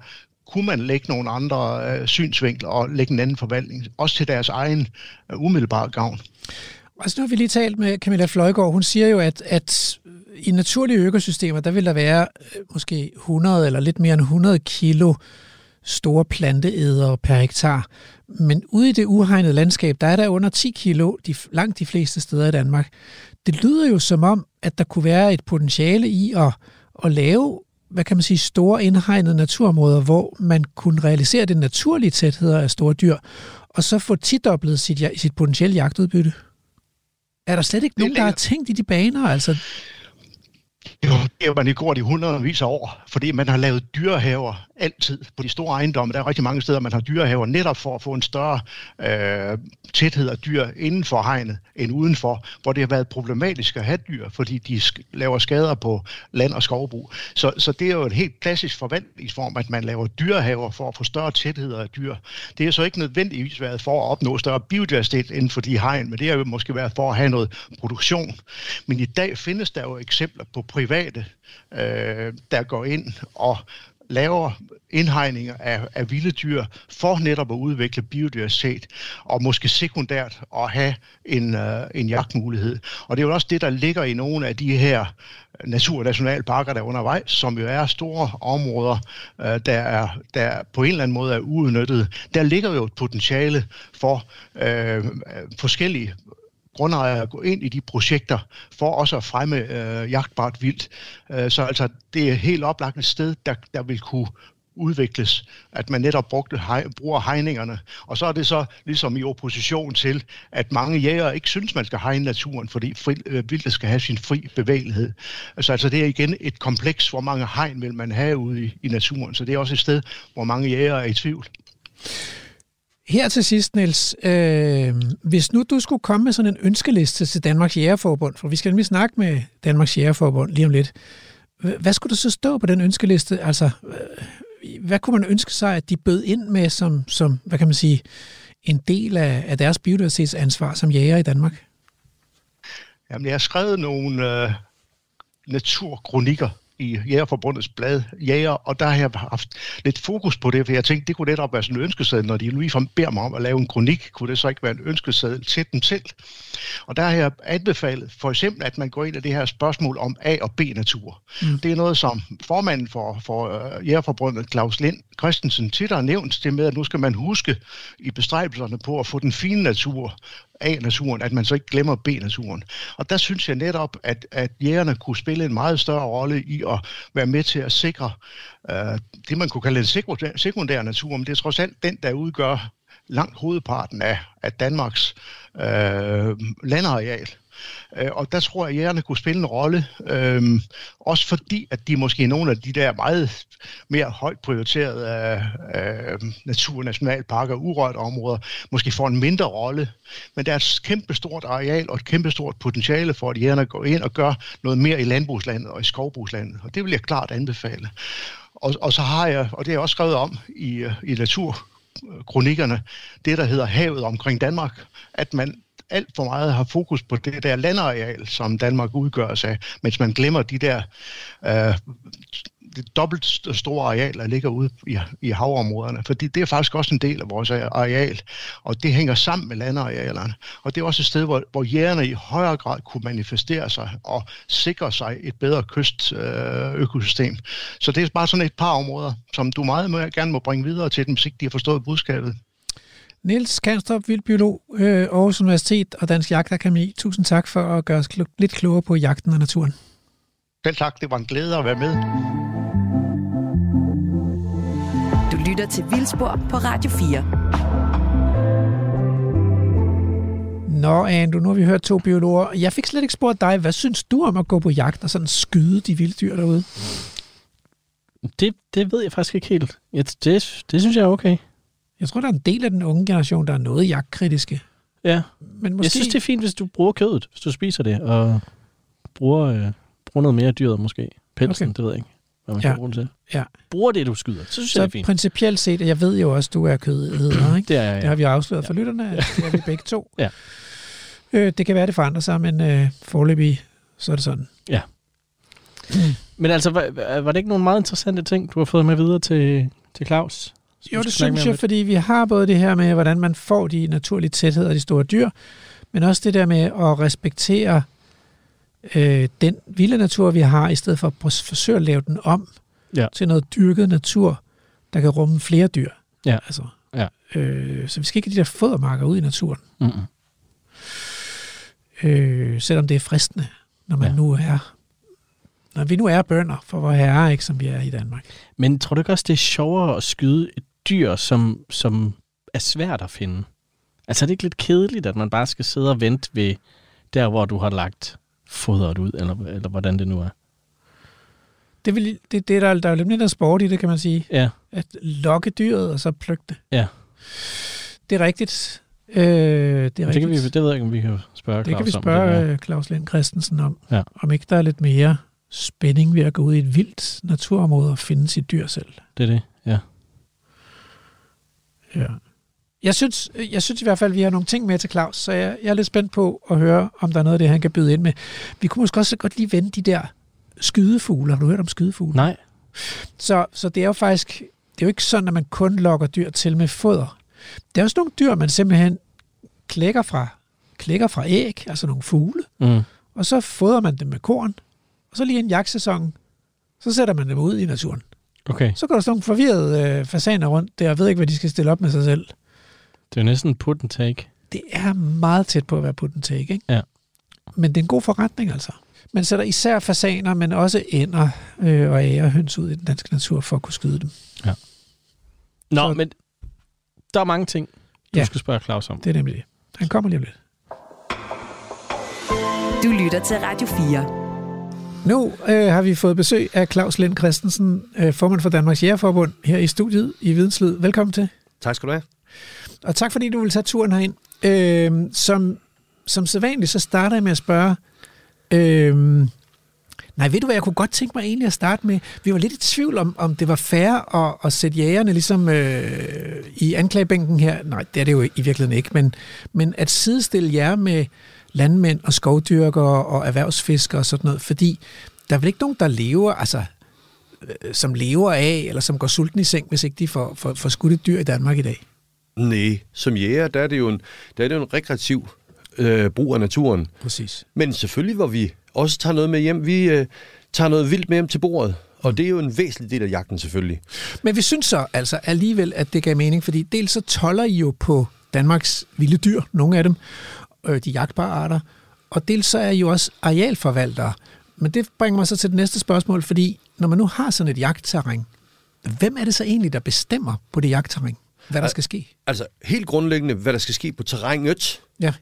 kunne man lægge nogle andre øh, synsvinkler og lægge en anden forvaltning, også til deres egen øh, umiddelbare gavn. Altså nu har vi lige talt med Camilla Fløjgaard. Hun siger jo, at, at i naturlige økosystemer, der vil der være øh, måske 100 eller lidt mere end 100 kilo store planteædere per hektar. Men ude i det uhegnede landskab, der er der under 10 kilo de, langt de fleste steder i Danmark. Det lyder jo som om, at der kunne være et potentiale i at, at lave hvad kan man sige, store indhegnede naturområder, hvor man kunne realisere den naturlige tæthed af store dyr, og så få tidoblet sit, sit potentielle jagtudbytte. Er der slet ikke nogen, der har tænkt i de baner? Altså? Jo, har man i gjort i hundredvis af år, fordi man har lavet dyrehaver altid på de store ejendomme. Der er rigtig mange steder, man har dyrehaver netop for at få en større øh, tæthed af dyr inden for hegnet end udenfor, hvor det har været problematisk at have dyr, fordi de laver skader på land- og skovbrug. Så, så det er jo en helt klassisk forvandlingsform, at man laver dyrehaver for at få større tæthed af dyr. Det er så ikke nødvendigvis været for at opnå større biodiversitet inden for de hegn, men det har jo måske været for at have noget produktion. Men i dag findes der jo eksempler på private, øh, der går ind og laver indhegninger af, af vilde dyr for netop at udvikle biodiversitet, og måske sekundært at have en, øh, en jagtmulighed. Og det er jo også det, der ligger i nogle af de her naturnationalparker, der er undervejs, som jo er store områder, øh, der, er, der på en eller anden måde er uudnyttet. Der ligger jo et potentiale for øh, øh forskellige grundejere gå ind i de projekter for også at fremme øh, jagtbart vildt. Øh, så altså, det er helt oplagt et sted, der, der vil kunne udvikles, at man netop brugte hej, bruger hegningerne. Og så er det så ligesom i opposition til, at mange jægere ikke synes, man skal hegne naturen, fordi fri, øh, vildtet skal have sin fri bevægelighed. Så altså det er igen et kompleks, hvor mange hegn vil man have ude i, i naturen. Så det er også et sted, hvor mange jægere er i tvivl. Her til sidst, Niels, øh, hvis nu du skulle komme med sådan en ønskeliste til Danmarks Jægerforbund, for vi skal nemlig snakke med Danmarks Jægerforbund lige om lidt, hvad skulle du så stå på den ønskeliste? Altså, hvad kunne man ønske sig, at de bød ind med som, som hvad kan man sige, en del af, af deres biodiversitetsansvar som jæger i Danmark? Jamen, jeg har skrevet nogle øh, naturkronikker i Jægerforbundets blad Jæger, og der har jeg haft lidt fokus på det, for jeg tænkte, det kunne netop være sådan en ønskeseddel, når de lige beder mig om at lave en kronik, kunne det så ikke være en ønskeseddel til dem selv. Og der har jeg anbefalet for eksempel, at man går ind i det her spørgsmål om A- og B-natur. Mm. Det er noget, som formanden for, for uh, Jægerforbundet, Claus Lind Christensen, tit har nævnt, det med, at nu skal man huske i bestræbelserne på at få den fine natur A-naturen, at man så ikke glemmer B-naturen. Og der synes jeg netop, at, at jægerne kunne spille en meget større rolle i at være med til at sikre øh, det, man kunne kalde en sekundær, sekundær natur, men det er trods alt den, der udgør langt hovedparten af, af Danmarks øh, landareal. Øh, og der tror jeg, at jægerne kunne spille en rolle, øh, også fordi, at de måske nogle af de der meget mere højt prioriterede øh, naturnationalparker, urørte områder, måske får en mindre rolle. Men der er et kæmpestort areal og et kæmpestort potentiale for, at jægerne går ind og gør noget mere i landbrugslandet og i skovbrugslandet. Og det vil jeg klart anbefale. Og, og så har jeg, og det er jeg også skrevet om i, øh, i natur kronikkerne, det der hedder havet omkring Danmark, at man alt for meget har fokus på det der landareal, som Danmark udgør sig, mens man glemmer de der øh, det dobbelt store areal, der ligger ude i, i havområderne, fordi det er faktisk også en del af vores areal, og det hænger sammen med landarealerne. Og det er også et sted, hvor, hvor jægerne i højere grad kunne manifestere sig og sikre sig et bedre kystøkosystem. Øh, Så det er bare sådan et par områder, som du meget gerne må bringe videre til dem, hvis ikke de har forstået budskabet. Niels Kanstrup, vildbiolog, øh, Aarhus Universitet og Dansk Jagtakademi. Tusind tak for at gøre os kl- lidt klogere på jagten og naturen. Selv tak, det var en glæde at være med. Du lytter til Vildspor på Radio 4. Nå, Andrew, nu har vi hørt to biologer. Jeg fik slet ikke spurgt dig, hvad synes du om at gå på jagt og sådan skyde de vilde dyr derude? Det, det ved jeg faktisk ikke helt. Ja, det, det synes jeg er okay. Jeg tror, der er en del af den unge generation, der er noget jagtkritiske. Ja, Men måske... jeg synes, det er fint, hvis du bruger kødet, hvis du spiser det, og bruger, øh, bruger noget mere af dyret måske. Pelsen, Okay. det ved jeg ikke, hvad man Ja. kan bruge det til. Ja. Bruger det, du skyder. Så synes jeg, det er Så fint. principielt set, og jeg ved jo også, du er kødæder, ikke? Det er jeg, Det ja. har vi afsløret for lytterne, at det er vi begge to. [laughs] Ja. Øh, det kan være, det forandrer sig, men øh, forløbig, så er det sådan. Men altså, var, var det ikke nogle meget interessante ting, du har fået med videre til, til Claus? Jo, det synes jeg, fordi vi har både det her med, hvordan man får de naturlige tætheder af de store dyr, men også det der med at respektere øh, den vilde natur, vi har, i stedet for at forsøge at lave den om Ja. til noget dyrket natur, der kan rumme flere dyr. Ja. Altså, Ja. Øh, så vi skal ikke have de der fodermarker ud i naturen, Mm-mm. øh, selvom det er fristende, når man Ja. nu er når vi nu er bønder for vor herre, ikke som vi er i Danmark. Men tror du ikke også, det er sjovere at skyde et dyr, som, som er svært at finde? Altså er det ikke lidt kedeligt, at man bare skal sidde og vente ved der, hvor du har lagt fodret ud, eller, eller hvordan det nu er? Det, vil, det, det der, der er jo lidt mindre sport i det, kan man sige. Ja. At lokke dyret, og så plukke det. Ja. Det er rigtigt. Øh, det er Det, rigtigt. kan vi, det ved jeg ikke, om vi kan spørge det kan vi Claus om, spørge det er. øh, Claus Lind Christensen om. Ja. Om ikke der er lidt mere spænding ved at gå ud i et vildt naturområde og finde sit dyr selv. Det er det, ja. Jeg synes, jeg synes i hvert fald, at vi har nogle ting med til Claus, så jeg, jeg er lidt spændt på at høre, om der er noget af det, han kan byde ind med. Vi kunne måske også godt lige vende de der skydefugle. Har du hørt om skydefugle? Nej. Så, så det er jo faktisk, det er jo ikke sådan, at man kun lokker dyr til med foder. Der er også nogle dyr, man simpelthen klækker fra, klækker fra æg, altså nogle fugle, Mm. og så fodrer man dem med korn, og så lige en jagtsæson, så sætter man dem ud i naturen. Okay, Så går der sådan nogle forvirrede øh, fasaner rundt der, og ved ikke, hvad de skal stille op med sig selv. det er næsten put and take. Det er meget tæt på at være put and take, ikke? Ja. Men det er en god forretning, altså. Man sætter især fasaner, men også ænder øh, og ærehøns ud i den danske natur for at kunne skyde dem. Nå, Så- men der er mange ting, du Ja. skal spørge Claus om. Det er nemlig det. Han kommer lige om lidt. Du lytter til Radio 4. Nu øh, har vi fået besøg af Claus Lind Christensen, øh, formand for Danmarks Jægerforbund, her i studiet i Videnslyd. Velkommen til. Tak skal du have. Og tak fordi du vil tage turen herind. Øh, som, som sædvanligt, så starter jeg med at spørge... Øh, nej, ved du hvad, jeg kunne godt tænke mig egentlig at starte med... Vi var lidt i tvivl om, om det var fair at, at sætte jægerne ligesom øh, i anklagebænken her. Nej, det er det jo i virkeligheden ikke, men, men at sidestille jer med landmænd og skovdyrkere og erhvervsfiskere og sådan noget, fordi der er vel ikke nogen, der lever, altså øh, som lever af, eller som går sulten i seng, hvis ikke de får, får, får skudt et dyr i Danmark i dag. Nej, som jæger, der er det jo en, der er det jo en rekreativ øh, brug af naturen. Præcis. Men selvfølgelig, hvor vi også tager noget med hjem. Vi øh, tager noget vildt med hjem til bordet. Og det er jo en væsentlig del af jagten selvfølgelig. Men vi synes så altså alligevel, at det gav mening, fordi dels så toller I jo på Danmarks vilde dyr, nogle af dem, øh, de jagtbare arter, og dels så er I jo også arealforvaltere. Men det bringer mig så til det næste spørgsmål, fordi når man nu har sådan et jagtterræn, hvem er det så egentlig, der bestemmer på det jagtterræn, hvad der skal ske? Altså helt grundlæggende, hvad der skal ske på terrænet, Ja,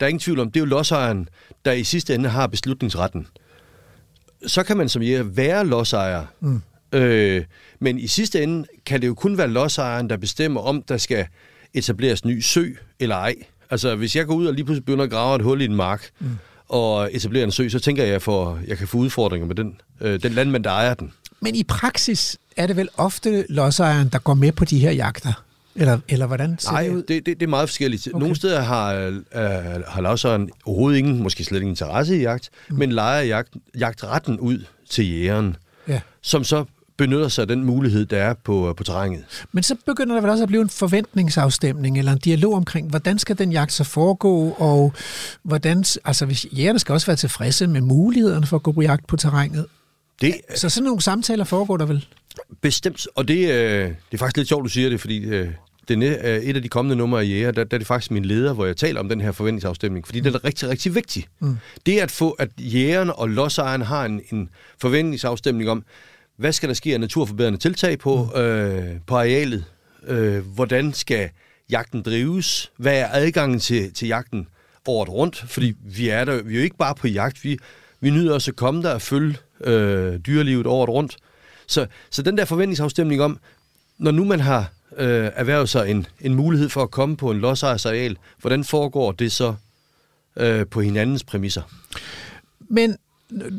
der er ingen tvivl om, det er jo lodsejeren, der i sidste ende har beslutningsretten. Så kan man som jæger være lodsejer, mm. øh, men i sidste ende kan det jo kun være lodsejeren, der bestemmer, om der skal etableres ny sø eller ej. Altså hvis jeg går ud og lige pludselig begynder at grave et hul i en mark, mm. og etablere en sø, så tænker jeg, at jeg, kan få udfordringer med den, øh, den landmand, der ejer den. men i praksis er det vel ofte lodsejeren, der går med på de her jagter? Eller, eller hvordan ser Nej, det ud? det, det, det er meget forskelligt. Okay. Nogle steder har, øh, har lavseren overhovedet ingen, måske slet ingen interesse i jagt, mm. men leger jagt, jagtretten ud til jægeren, Ja. som så benytter sig af den mulighed, der er på, på terrænet. Men så begynder der vel også at blive en forventningsafstemning eller en dialog omkring, hvordan skal den jagt så foregå, og hvordan, altså hvis jægerne skal også være tilfredse med mulighederne for at gå på jagt på terrænet. Det Så sådan nogle samtaler foregår der vel? Bestemt, og det, øh, det er faktisk lidt sjovt, du siger det, fordi øh, det er øh, et af de kommende numre af Jæger, der, der er det faktisk min leder, hvor jeg taler om den her forventningsafstemning, fordi mm. den er rigtig, rigtig vigtig. Mm. Det er at få, at jægerne og lodsejerne har en, en forventningsafstemning om, hvad skal der ske af naturforbedrende tiltag på, mm. øh, på arealet? Øh, hvordan skal jagten drives? Hvad er adgangen til, til jagten året rundt? Fordi vi er, der, vi er jo ikke bare på jagt, vi, vi nyder også at komme der og følge øh, dyrelivet året rundt. Så, så den der forventningsafstemning om, når nu man har øh, erhvervet sig en, en mulighed for at komme på en lodsejers areal, hvordan foregår det så øh, på hinandens præmisser? Men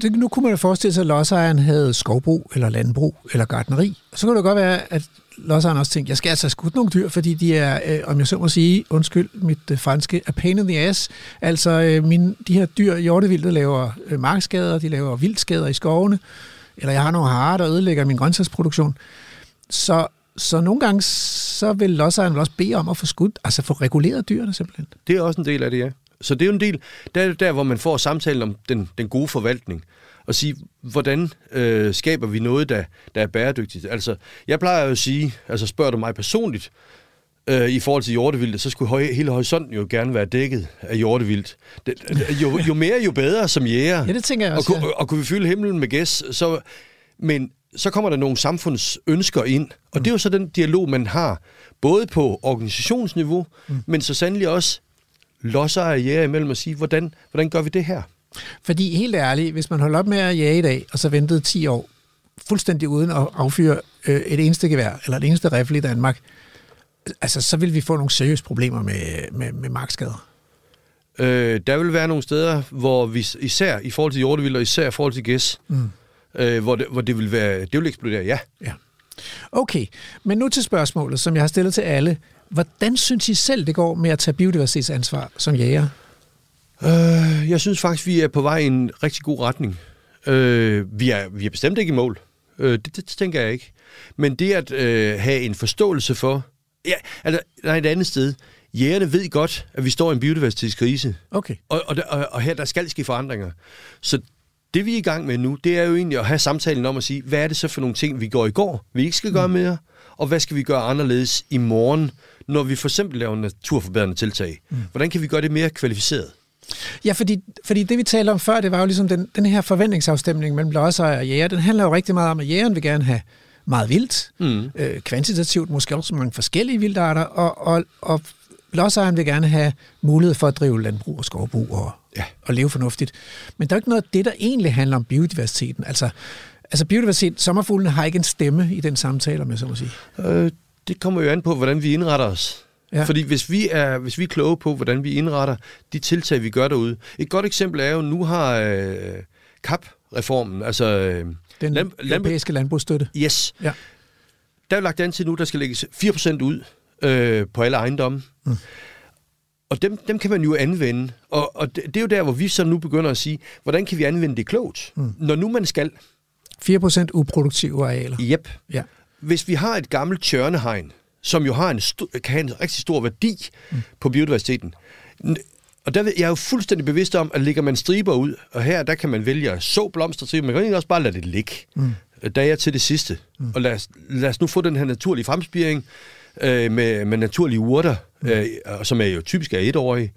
det, nu kunne man jo forestille sig, at lodsejeren havde skovbrug, eller landbrug, eller gardneri. Så kunne det godt være, at lodsejeren også tænkte, jeg skal altså have skudt nogle dyr, fordi de er, øh, om jeg så må sige, undskyld mit øh, franske, a pain in the ass. Altså, øh, mine, de her dyr, hjortevildet, laver øh, markskader, de laver vildskader i skovene, eller jeg har nogle harer, der ødelægger min grøntsagsproduktion. Så, så nogle gange, så vil lodsejeren vel også bede om at få skudt, altså få reguleret dyrene simpelthen. Det er også en del af det, ja. Så det er jo en del, der er der, hvor man får samtalen om den, den gode forvaltning. Og sige, hvordan øh, skaber vi noget, der, der er bæredygtigt? Altså, jeg plejer jo at sige, altså spørger du mig personligt, øh, i forhold til hjortevildt, så skulle høj, hele horisonten jo gerne være dækket af hjortevildt. Det, jo, jo mere, jo bedre som jæger. Ja, det tænker jeg og, også, kunne, ja. og kunne vi fylde himlen med gæs, så... Men så kommer der nogle samfundsønsker ind, og mm. det er jo så den dialog, man har, både på organisationsniveau, mm. men så sandelig også losser og jæger imellem at sige, hvordan, hvordan gør vi det her? Fordi helt ærligt, hvis man holder op med at jage i dag, og så ventede 10 år, fuldstændig uden at affyre øh, et eneste gevær, eller et eneste rifle i Danmark, altså, så vil vi få nogle seriøse problemer med, med, med markskader. Øh, der vil være nogle steder, hvor vi især i forhold til hjortevild, og især i forhold til gæs, mm. øh, hvor, det, hvor det vil være, det vil eksplodere, ja. ja. Okay, men nu til spørgsmålet, som jeg har stillet til alle. Hvordan synes I selv, det går med at tage biodiversitetsansvar som jæger? Øh, jeg synes faktisk, vi er på vej i en rigtig god retning. Øh, vi, er, vi er bestemt ikke i mål. Øh, det, det tænker jeg ikke. Men det at øh, have en forståelse for... Ja, altså, der er et andet sted. Jægerne ved godt, at vi står i en biodiversitetskrise. Okay. Og, og, og, og her der skal ske forandringer. Så det vi er i gang med nu, det er jo egentlig at have samtalen om at sige, hvad er det så for nogle ting, vi går i går, vi ikke skal gøre mm. mere, og hvad skal vi gøre anderledes i morgen, når vi for eksempel laver naturforbedrende tiltag. Mm. Hvordan kan vi gøre det mere kvalificeret? Ja, fordi, fordi det vi talte om før, det var jo ligesom den, den her forventningsafstemning mellem lodsejer og jæger. Den handler jo rigtig meget om, at jægeren vil gerne have meget vildt, mm. øh, kvantitativt, måske også mange forskellige vildarter, og, og, og lodsejeren vil gerne have mulighed for at drive landbrug og skovbrug og, ja. og leve fornuftigt. Men der er ikke noget af det, der egentlig handler om biodiversiteten. Altså, altså biodiversitet, sommerfuglene har ikke en stemme i den samtale, om jeg så må sige. Øh, det kommer jo an på, hvordan vi indretter os. Ja. Fordi hvis vi, er, hvis vi er kloge på, hvordan vi indretter de tiltag, vi gør derude. Et godt eksempel er jo, nu har øh, CAP-reformen, altså... Øh, Den land, europæiske landbrugsstøtte. Yes. Ja. Der er lagt an til nu, der skal lægges 4% ud øh, på alle ejendomme. Mm. Og dem, dem kan man jo anvende. Og, og det, det er jo der, hvor vi så nu begynder at sige, hvordan kan vi anvende det klogt, mm. når nu man skal. 4% uproduktive arealer. Yep. Ja. Hvis vi har et gammelt tjørnehegn, som jo har en kan have en rigtig stor værdi mm. på biodiversiteten, og der jeg er jo fuldstændig bevidst om, at ligger man striber ud, og her der kan man vælge at så blomsterstriber, man kan ikke også bare lade det ligge. Mm. Der er jeg til det sidste. Mm. Og lad os, lad os nu få den her naturlige fremspiring, øh, med, med naturlige urter, mm. øh, som er jo typisk er etårige.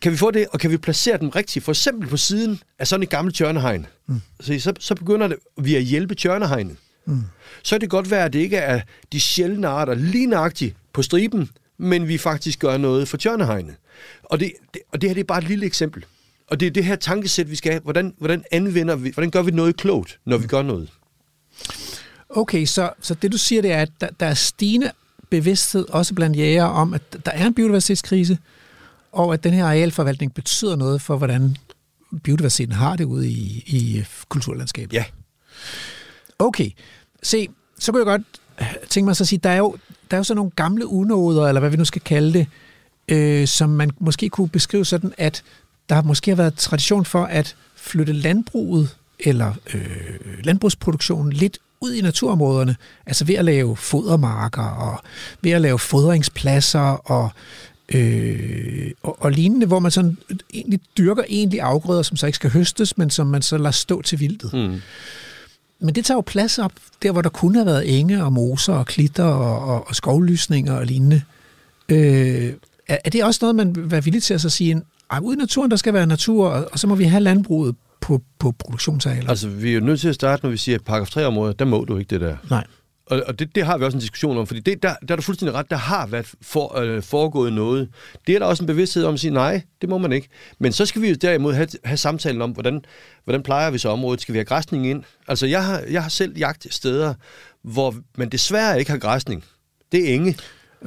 Kan vi få det, og kan vi placere dem rigtigt? For eksempel på siden af sådan et gammelt tjørnehegn. Mm. Så, så, så begynder det, vi at hjælpe tjørnehegnet. Mm. Så kan det godt være, at det ikke er de sjældne arter lige nøjagtigt på striben, men vi faktisk gør noget for tjørnehegnet. Og det, det, og det her det er bare et lille eksempel. Og det er det her tankesæt, vi skal have. Hvordan, hvordan anvender vi, hvordan gør vi noget klogt, når vi gør noget? Okay, så, så det du siger, det er, at der, der er stigende bevidsthed, også blandt jæger, om, at der er en biodiversitetskrise, og at den her arealforvaltning betyder noget for, hvordan biodiversiteten har det ude i, i kulturlandskabet. Ja. Okay, se, så kunne jeg godt tænke mig så at sige, der er jo, der er jo sådan nogle gamle unåder, eller hvad vi nu skal kalde det, øh, som man måske kunne beskrive sådan, at der måske har været tradition for at flytte landbruget eller øh, landbrugsproduktionen lidt ud i naturområderne, altså ved at lave fodermarker og ved at lave fodringspladser og, øh, og, og lignende, hvor man sådan egentlig dyrker egentlig afgrøder, som så ikke skal høstes, men som man så lader stå til vildtet. Mm. Men det tager jo plads op der, hvor der kunne have været enge og moser og klitter og, og, og skovlysninger og lignende. Øh, er, er det også noget, man vil være villig til at så sige, at ude i naturen, der skal være natur, og, og så må vi have landbruget på, på produktionsarealer. Altså, vi er jo nødt til at starte, når vi siger, at paragraf 3 områder, der må du ikke det der. Nej. Og, og det, det har vi også en diskussion om, fordi det, der, der er du fuldstændig ret, der har været for, øh, foregået noget. Det er der også en bevidsthed om at sige, nej, det må man ikke. Men så skal vi jo derimod have, have samtalen om, hvordan, hvordan plejer vi så området? Skal vi have græsning ind? Altså, jeg har, jeg har selv jagt steder, hvor man desværre ikke har græsning. Det er enge.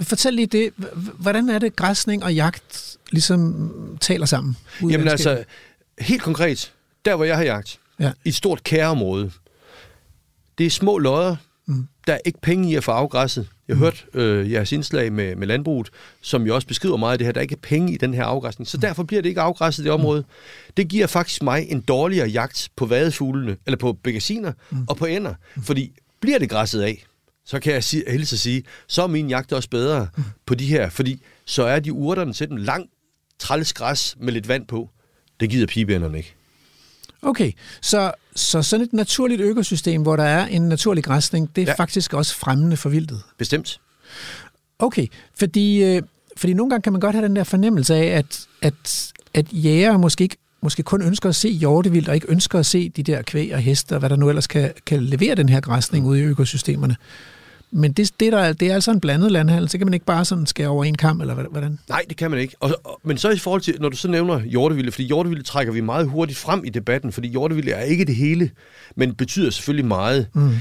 Fortæl lige det. Hvordan er det, græsning og jagt ligesom taler sammen? Jamen altså, helt konkret, der hvor jeg har jagt, ja. i et stort kæreområde, det er små lodder, mm. der er ikke penge i at få afgræsset. Jeg har mm. hørt øh, jeres indslag med, med landbruget, som jo også beskriver meget af det her, der er ikke penge i den her afgræsning, så mm. derfor bliver det ikke afgræsset det område. Mm. Det giver faktisk mig en dårligere jagt på vadefuglene, eller på begasiner mm. og på ender, mm. fordi bliver det græsset af, så kan jeg sige, helst at sige, så er min jagt også bedre mm. på de her, fordi så er de urterne til den lang træls græs med lidt vand på. Det gider pibænderne ikke. Okay, så, så sådan et naturligt økosystem, hvor der er en naturlig græsning, det er ja. faktisk også fremmende for vildtet? Bestemt. Okay, fordi, øh, fordi nogle gange kan man godt have den der fornemmelse af, at, at, at jæger måske ikke måske kun ønsker at se hjortevildt, og ikke ønsker at se de der kvæg og heste, og hvad der nu ellers kan, kan levere den her græsning mm. ude i økosystemerne. Men det, det, der, er- det er altså en blandet landhandel, så kan man ikke bare sådan skære over en kamp, eller hvordan? Nej, det kan man ikke. Og, og, men så i forhold til, når du så nævner hjortevilde, fordi hjortevilde trækker vi meget hurtigt frem i debatten, fordi hjortevilde er ikke det hele, men betyder selvfølgelig meget. Mm.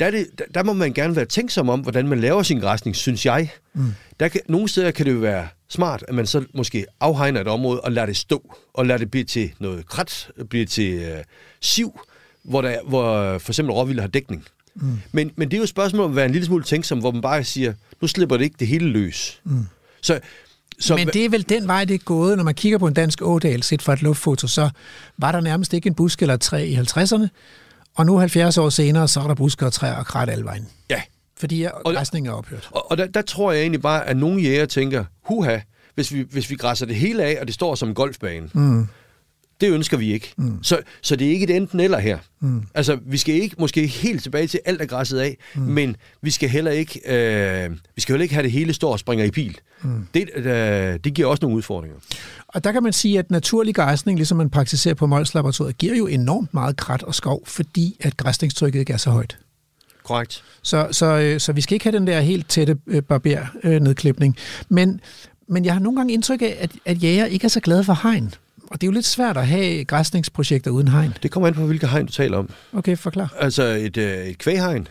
Der, er det, der, der må man gerne være tænksom om, hvordan man laver sin græsning, synes jeg. Mm. Der kan, nogle steder kan det jo være smart, at man så måske afhegner et område og lader det stå, og lader det blive til noget krat, blive til øh, siv, hvor, der, hvor for eksempel råvildt har dækning. Mm. Men, men det er jo et spørgsmål om at være en lille smule tænksom, hvor man bare siger, nu slipper det ikke det hele løs. Mm. Så, så Men det er vel den vej, det er gået. Når man kigger på en dansk ådal set fra et luftfoto, så var der nærmest ikke en busk eller træ i 50'erne. Og nu 70 år senere, så er der busker og træer og krat alle vejen. ja, Fordi græsningen er ophørt. Og, og der, der tror jeg egentlig bare, at nogle jæger tænker, huha, hvis vi, hvis vi græsser det hele af, og det står som en golfbane, mm. Det ønsker vi ikke. Mm. Så, så det er ikke et enten eller her. Mm. Altså, vi skal ikke måske helt tilbage til alt er græsset af, mm. men vi skal heller ikke, øh, vi skal heller ikke have det hele står og springer i pil. Mm. Det, øh, det giver også nogle udfordringer. Og der kan man sige, at naturlig græsning, ligesom man praktiserer på Mols Laboratoriet, giver jo enormt meget krat og skov, fordi at græsningstrykket ikke er så højt. Korrekt. Så, så, øh, så vi skal ikke have den der helt tætte øh, barber-nedklipning. Men, men jeg har nogle gange indtryk af, at, at jæger ikke er så glade for hegn. Og det er jo lidt svært at have græsningsprojekter uden hegn. Det kommer an på, hvilke hegn du taler om. Okay, forklar. Altså et, øh, et kvæghegn,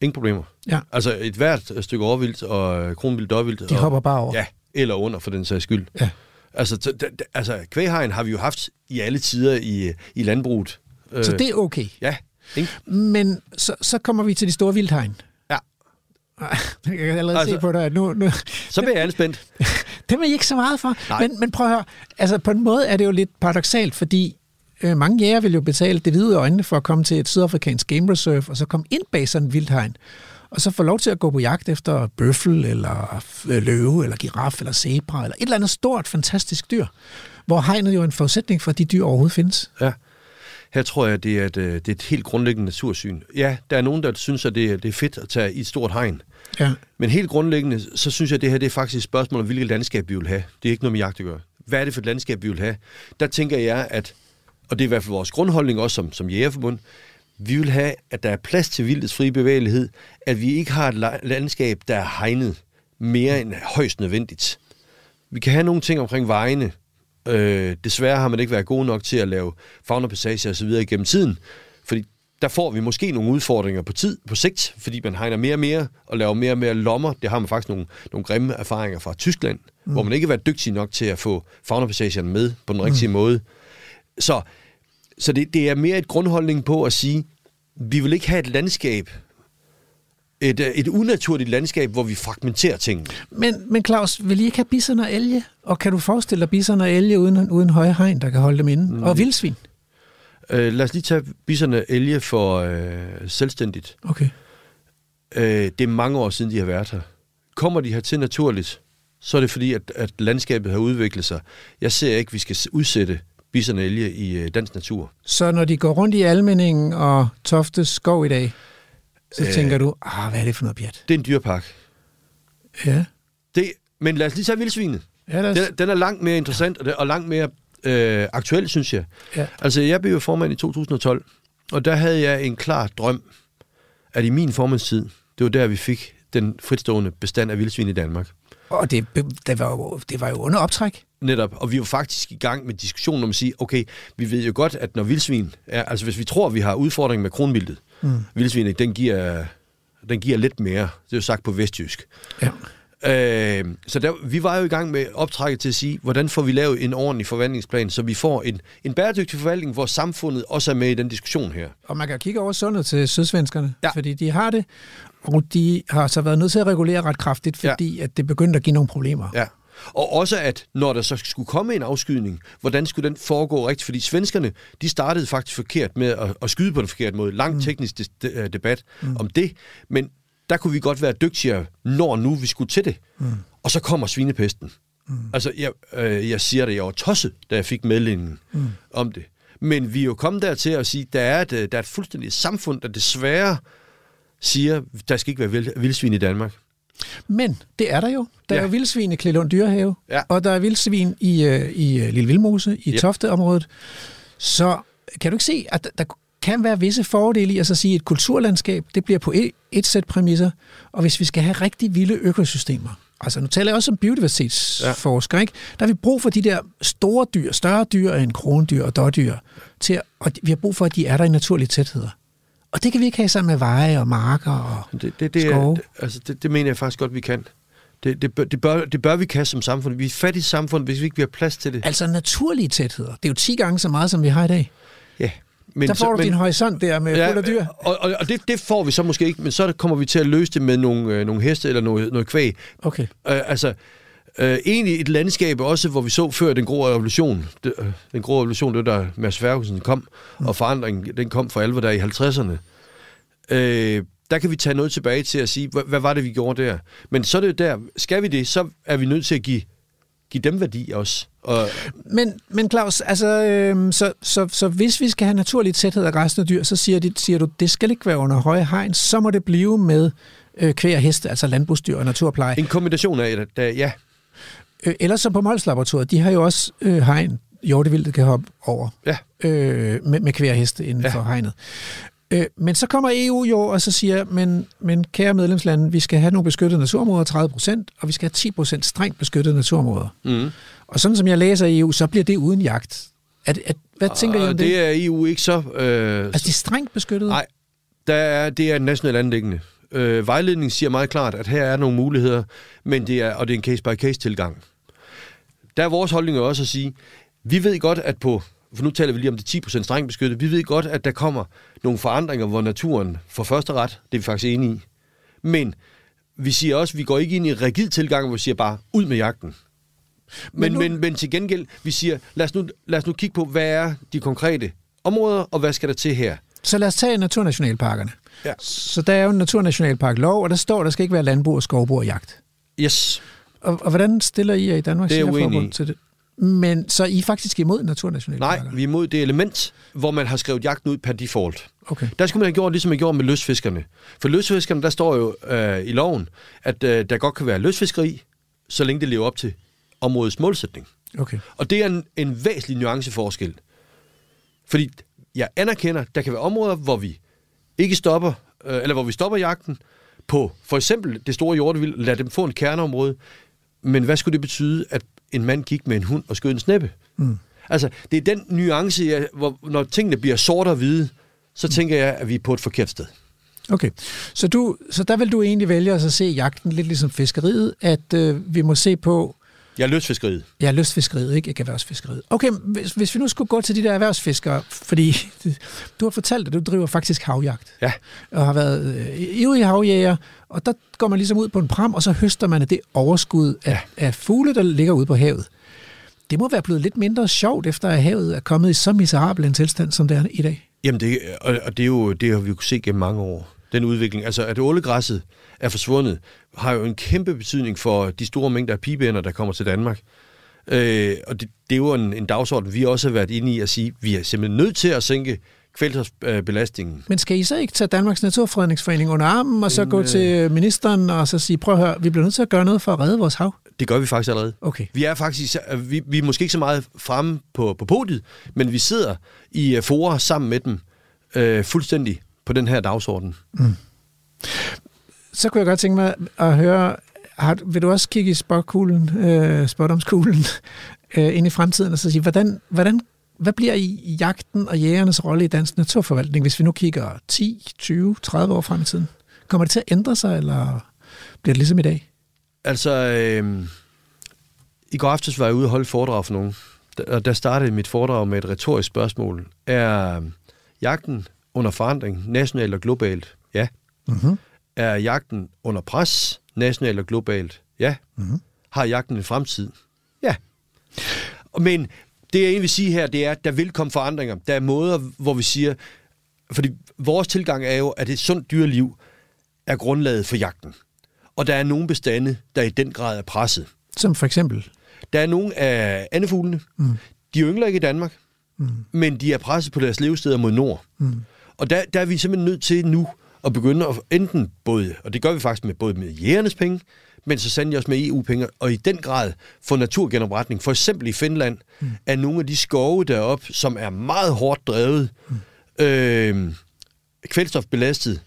ingen problemer. Ja. Altså et hvert stykke overvildt og øh, kronvildt dårvildt. De og, hopper bare over. Ja, eller under for den sags skyld. Ja. Altså, så, d- d- altså kvæghegn har vi jo haft i alle tider i, i landbruget. Øh, Så det er okay. Ja, ikke? Men så, så kommer vi til de store vildtegn. [laughs] Jeg kan allerede altså, se på dig, at nu, nu, Så bliver jeg spændt. [laughs] dem er I ikke så meget for. Nej. Men, men prøv at høre, altså på en måde er det jo lidt paradoxalt, fordi øh, mange jæger vil jo betale det hvide i øjnene for at komme til et sydafrikansk game reserve, og så komme ind bag sådan en vildtegn, og så få lov til at gå på jagt efter bøffel, eller øh, løve, eller giraf, eller zebra, eller et eller andet stort, fantastisk dyr, hvor hegnet jo er en forudsætning for, at de dyr overhovedet findes. Ja. Her tror jeg, det er, et, øh, det er et helt grundlæggende natursyn. Ja, der er nogen, der synes, at det, er- det er fedt at tage i et stort hegn. Ja. Men helt grundlæggende, så synes jeg, at det her det er faktisk et spørgsmål om, hvilket landskab vi vil have. Det er ikke noget med jagt at gøre. Hvad er det for et landskab, vi vil have? Der tænker jeg, at, og det er i hvert fald vores grundholdning også som, som jægerforbund, vi vil have, at der er plads til vildets frie bevægelighed, at vi ikke har et la- landskab, der er hegnet mere end højst nødvendigt. Vi kan have nogle ting omkring vejene. Øh, desværre har man ikke været gode nok til at lave faunapassager osv. igennem tiden, fordi der får vi måske nogle udfordringer på tid, på sigt, fordi man hegner mere og mere og laver mere og mere lommer. Det har man faktisk nogle, nogle grimme erfaringer fra Tyskland, mm. hvor man ikke har været dygtig nok til at få faunapassagerne med på den rigtige mm. måde. Så, så det, det er mere et grundholdning på at sige, vi vil ikke have et landskab, et, øh, et unaturligt landskab, hvor vi fragmenterer tingene. Men, men Claus, vil I ikke have bison og elge? Og kan du forestille dig bison og elge uden, uden høje hegn, der kan holde dem inde? Mm. Og vildsvin? Øh, lad os lige tage biserne elge for øh, selvstændigt. Okay. Øh, det er mange år siden, de har været her. Kommer de her til naturligt, så er det fordi, at, at landskabet har udviklet sig. Jeg ser ikke, at vi skal udsætte biserne elge i øh, dansk natur. Så når de går rundt i Almindingen og Toftes skov i dag, så øh. Tænker du, ah, hvad er det for noget pjat? Det er en dyrpark. Ja. Det, men lad os lige tage vildsvinet. ja lad os, Den, den er langt mere interessant og, det- og langt mere øh, aktuel, synes jeg. Ja. Altså, jeg blev jo formand i 2012, og der havde jeg en klar drøm, at i min formandstid, det var der, vi fik den fritstående bestand af vildsvin i Danmark. og det, det, var jo, det var jo under optræk. Netop, og vi var faktisk i gang med diskussionen om at sige, okay, vi ved jo godt, at når vildsvin er, altså hvis vi tror, at vi har udfordring med kronvildet, mm. vildsvinet, den giver, den giver lidt mere, det er jo sagt på vestjysk. Ja. Øh, så der, vi var jo i gang med optrækket til at sige, hvordan får vi lavet en ordentlig forvaltningsplan, så vi får en, en bæredygtig forvaltning, hvor samfundet også er med i den diskussion her. Og man kan kigge over sundet til sydsvenskerne, Ja. fordi de har det, og de har så været nødt til at regulere ret kraftigt, Ja. fordi at det begyndte at give nogle problemer. Ja. Og også at, når der så skulle komme en afskydning, hvordan skulle den foregå rigtigt? Fordi svenskerne, de startede faktisk forkert med at, at skyde på den forkerte måde. Lang teknisk de, de, øh, debat mm. om det. Men der kunne vi godt være dygtigere, når nu vi skulle til det. Mm. Og så kommer svinepesten. Mm. Altså, jeg, øh, jeg siger det, jeg var tosset, da jeg fik meldingen mm. om det. Men vi er jo kommet dertil at sige, der er et, øh, der er et fuldstændigt samfund, der desværre siger, der skal ikke være vild- vildsvin i Danmark. Men det er der jo. Der ja. Er jo vildsvin i Klillund Dyrehave, Ja. og der er vildsvin i, øh, i øh, Lille Vildmose, i Ja. Tofteområdet. Så kan du ikke se, at der, kan være visse fordele i at så sige, at et kulturlandskab, det bliver på et, et sæt præmisser, og hvis vi skal have rigtig vilde økosystemer, altså nu taler jeg også om biodiversitetsforsker, ja. ikke? der har vi brug for de der store dyr, større dyr end krondyr og dårdyr, til, og vi har brug for, at de er der i naturlige tætheder. Og det kan vi ikke have sammen med veje og marker og det, det, det, skove. er, det, altså, det, det mener jeg faktisk godt, vi kan. Det, det, bør, det, bør, det bør vi kan som samfund. Vi er et fattigt samfund, hvis vi ikke vi har plads til det. Altså naturlige tætheder. Det er jo 10 gange så meget, som vi har i dag. Ja. Men der får så, du men, din horisont der med ja, fuld dyr. Og, og, og det, det får vi så måske ikke, men så kommer vi til at løse det med nogle, øh, nogle heste eller noget, noget kvæg. Okay. Øh, altså, øh, egentlig et landskab også, hvor vi så før den grå revolution. Det, øh, den grå revolution, det var da Mads Ferguson kom, mm. og forandringen, den kom for alvor der i 50'erne. Øh, der kan vi tage noget tilbage til at sige, hvad, hvad var det, vi gjorde der? Men så er det der, skal vi det, så er vi nødt til at give, give dem værdi også. Og... Men, men Claus, altså, øh, så, så, så hvis vi skal have naturligt tæthed af græsne dyr, så siger, de, siger du, det skal ikke være under høje hegn, så må det blive med øh, kvæg og heste, altså landbrugsdyr og naturpleje. En kombination af det, der, ja. Øh, ellers så på Mols Laboratoriet, de har jo også øh, hegn, hjortevildet kan hoppe over ja. øh, med, med og heste inden ja. for hegnet. Øh, men så kommer EU jo og så siger, men, men kære medlemslande, vi skal have nogle beskyttede naturområder, 30 procent, og vi skal have 10 procent strengt beskyttede naturområder. Mm. Og sådan som jeg læser EU, så bliver det uden jagt. At, at, hvad tænker I om det? Det er EU ikke så... Øh, altså, de er strengt beskyttet? Nej, der er, det er en national anlæggende. Øh, vejledningen siger meget klart, at her er nogle muligheder, men det er, og det er en case-by-case-tilgang. Der er vores holdning også at sige, vi ved godt, at på for nu taler vi lige om det 10% strengt beskyttet, vi ved godt, at der kommer nogle forandringer, hvor naturen får første ret, det er vi faktisk enige i. Men vi siger også, at vi går ikke ind i en rigid tilgang, hvor vi siger bare, ud med jagten. Men, men, nu... men, men til gengæld, vi siger, lad os, nu, lad os nu kigge på, hvad er de konkrete områder, og hvad skal der til her? Så lad os tage naturnationalparkerne. Ja. Så der er jo en naturnationalparklov, og der står, der skal ikke være landbrug og skovbrug og jagt. Yes. Og, og hvordan stiller I jer i Danmark? Det er til det? Men så er I faktisk imod naturnationalparker? Nej, vi er imod det element, hvor man har skrevet jagten ud per default. Okay. Der skulle man have gjort, ligesom man gjorde med løsfiskerne. For løsfiskerne, der står jo øh, i loven, at øh, der godt kan være løsfiskeri, så længe det lever op til områdets målsætning. Okay. Og det er en, en væsentlig nuanceforskel. Fordi jeg anerkender, der kan være områder, hvor vi ikke stopper, øh, eller hvor vi stopper jagten på for eksempel det store hjortevild, lad dem få en kerneområde. Men hvad skulle det betyde, at en mand gik med en hund og skød en sneppe. Mm. Altså, det er den nuance, jeg, hvor, når tingene bliver sort og hvide, så mm. tænker jeg, at vi er på et forkert sted. Okay, så, du, så der vil du egentlig vælge at se jagten lidt ligesom fiskeriet, at øh, vi må se på... Ja, lystfiskeriet. Ja, lystfiskeriet, ikke, ikke erhvervsfiskeriet. Okay, hvis, hvis vi nu skulle gå til de der erhvervsfiskere, fordi [laughs] du har fortalt, at du driver faktisk havjagt. Ja. Og har været øh, ivrig havjæger, og der går man ligesom ud på en pram, og så høster man af det overskud af, ja. af fugle, der ligger ude på havet. Det må være blevet lidt mindre sjovt, efter at havet er kommet i så miserabel en tilstand, som det er i dag. Jamen, det, og det, er jo, det har vi jo set gennem mange år, den udvikling. Altså, at ålegræsset er forsvundet, har jo en kæmpe betydning for de store mængder af pibeænder, der kommer til Danmark. Øh, og det, det er jo en, en dagsorden, vi også har været inde i at sige, vi er simpelthen nødt til at sænke kvælstofbelastningen. Men skal I så ikke tage Danmarks Naturfredningsforening under armen, og så Men, gå til ministeren og så sige, prøv at høre, vi bliver nødt til at gøre noget for at redde vores hav? Det gør vi faktisk allerede. Okay. Vi er faktisk, vi, vi er måske ikke så meget fremme på, på podiet, men vi sidder i uh, forer sammen med dem uh, fuldstændig på den her dagsorden. Mm. Så kunne jeg godt tænke mig at høre, har, vil du også kigge i spotkuglen, øh, spotdomskuglen, [laughs] øh, ind i fremtiden og så sige, hvordan, hvordan hvad bliver i jagten og jægernes rolle i dansk naturforvaltning, hvis vi nu kigger 10, 20, 30 år frem i tiden? Kommer det til at ændre sig, eller bliver det ligesom i dag? Altså, øh, i går aftes var jeg ude og holde foredrag for nogen, og der startede mit foredrag med et retorisk spørgsmål. Er jagten under forandring, nationalt og globalt? Ja. Mm-hmm. Er jagten under pres, nationalt og globalt? Ja. Mm-hmm. Har jagten en fremtid? Ja. Men det jeg egentlig vil sige her, det er, at der vil komme forandringer. Der er måder, hvor vi siger, fordi vores tilgang er jo, at et sundt dyreliv er grundlaget for jagten. Og der er nogle bestande, der i den grad er presset. Som for eksempel? Der er nogle af andefuglene. Mm. De yngler ikke i Danmark, mm. men de er presset på deres levesteder mod nord. Mm. Og der, der er vi simpelthen nødt til nu at begynde at enten både, og det gør vi faktisk med både med jægernes penge, men så sandelig også med EU-penge, og i den grad for naturgenopretning. For eksempel i Finland mm. er nogle af de skove deroppe, som er meget hårdt drevet, mm. øh, kvælstofbelastet,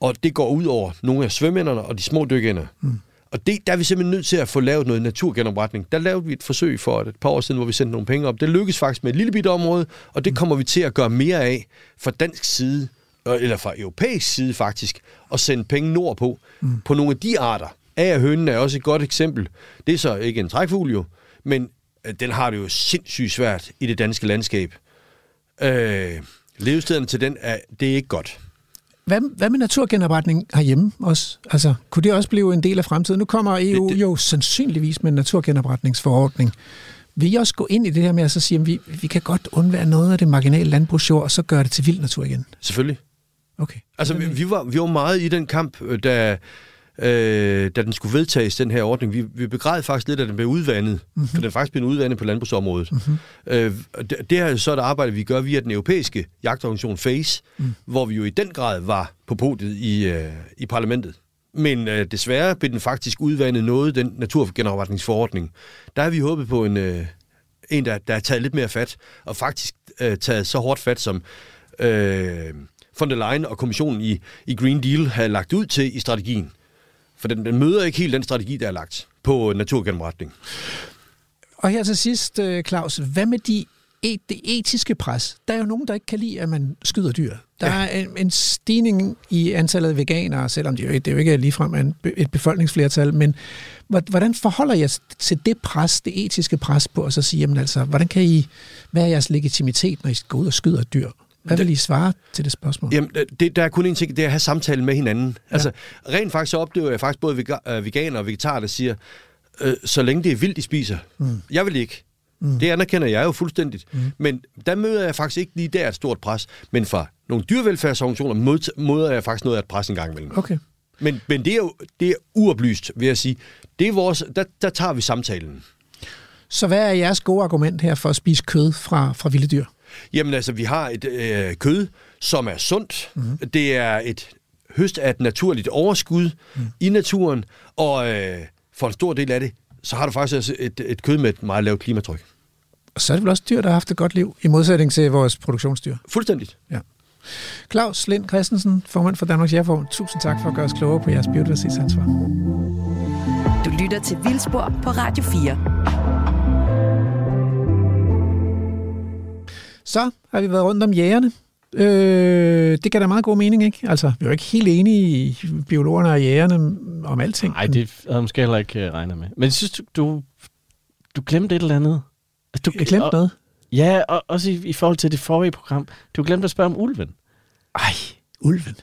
og det går ud over nogle af svømmænderne og de små dykkerne. Mm. Og det, der er vi simpelthen nødt til at få lavet noget naturgenopretning. Der lavede vi et forsøg for et par år siden, hvor vi sendte nogle penge op. Det lykkedes faktisk med et lille bitte område, og det kommer vi til at gøre mere af fra dansk side, eller fra europæisk side faktisk, at sende penge nordpå mm. på nogle af de arter. Agerhønen er også et godt eksempel. Det er så ikke en trækfugl jo, men øh, den har det jo sindssygt svært i det danske landskab. Øh, levestederne til den, er, det er ikke godt. Hvad, hvad med naturgenopretning herhjemme også? Altså, kunne det også blive en del af fremtiden? Nu kommer EU det, det... jo sandsynligvis med en naturgenopretningsforordning. Vil I også gå ind i det her med at så sige, at vi, vi kan godt undvære noget af det marginale landbrugsjord, og så gøre det til vild natur igen? Selvfølgelig. Okay. Altså, vi, vi, var, vi var meget i den kamp, øh, da, øh, da den skulle vedtages, den her ordning. Vi, vi begræd faktisk lidt, at den blev udvandet, mm-hmm. for den er faktisk blevet udvandet på landbrugsområdet. Mm-hmm. Øh, det, det er så et arbejde, vi gør via den europæiske jagtorganisation FACE, mm. hvor vi jo i den grad var på podiet i, øh, i parlamentet. Men øh, desværre blev den faktisk udvandet noget, den naturgenopretningsforordning. Der har vi håbet på en, øh, en der, der er taget lidt mere fat, og faktisk øh, taget så hårdt fat, som øh, von der Leyen og kommissionen i, i Green Deal havde lagt ud til i strategien. For den, den møder ikke helt den strategi, der er lagt på naturgennemretning. Og her til sidst, øh, Claus, hvad med de et, det etiske pres? Der er jo nogen, der ikke kan lide, at man skyder dyr. Der ja. er en, en stigning i antallet af veganere, selvom det jo, det er jo ikke ligefrem en, et befolkningsflertal, men hvordan forholder jeg til det pres, det etiske pres på, at så sige, jamen altså, hvordan kan I, hvad er jeres legitimitet, når I går ud og skyder dyr? Hvad vil I svare til det spørgsmål? Jamen, det, der er kun en ting, det er at have samtale med hinanden. Ja. Altså, rent faktisk så oplever jeg faktisk både øh, veganer og vegetarer, der siger, øh, så længe det er vildt, de spiser. Mm. Jeg vil ikke. Mm. Det anerkender jeg jo fuldstændigt. Mm. Men der møder jeg faktisk ikke lige der et stort pres. Men fra nogle dyrevelfærdsorganisationer møder jeg faktisk noget af et pres en gang imellem. Okay. Men, men det er jo det er uoplyst, vil jeg sige. Det er vores, der, der tager vi samtalen. Så hvad er jeres gode argument her for at spise kød fra, fra vilde dyr? Jamen altså, vi har et øh, kød, som er sundt. Mm. Det er et høst af et naturligt overskud mm. i naturen, og øh, for en stor del af det, så har du faktisk også et, et kød med et meget lavt klimatryk. Og så er det vel også dyr, der har haft et godt liv, i modsætning til vores produktionsdyr. Fuldstændigt. Ja. Claus Lind Christensen, formand for Danmarks Jærforbund. Tusind tak for at gøre os klogere på jeres biodiversitetsansvar. Du lytter til Vildspor på Radio 4. Så har vi været rundt om jægerne. Øh, det kan da meget god mening, ikke? Altså, vi er jo ikke helt enige, i biologerne og jægerne, om alting. Nej, det havde måske heller ikke øh, regnet med. Men jeg synes, du, du, du glemte et eller andet. Altså, du, jeg glemte noget? Ja, og også i, i forhold til det forrige program. Du glemte at spørge om ulven. Ej, ulven.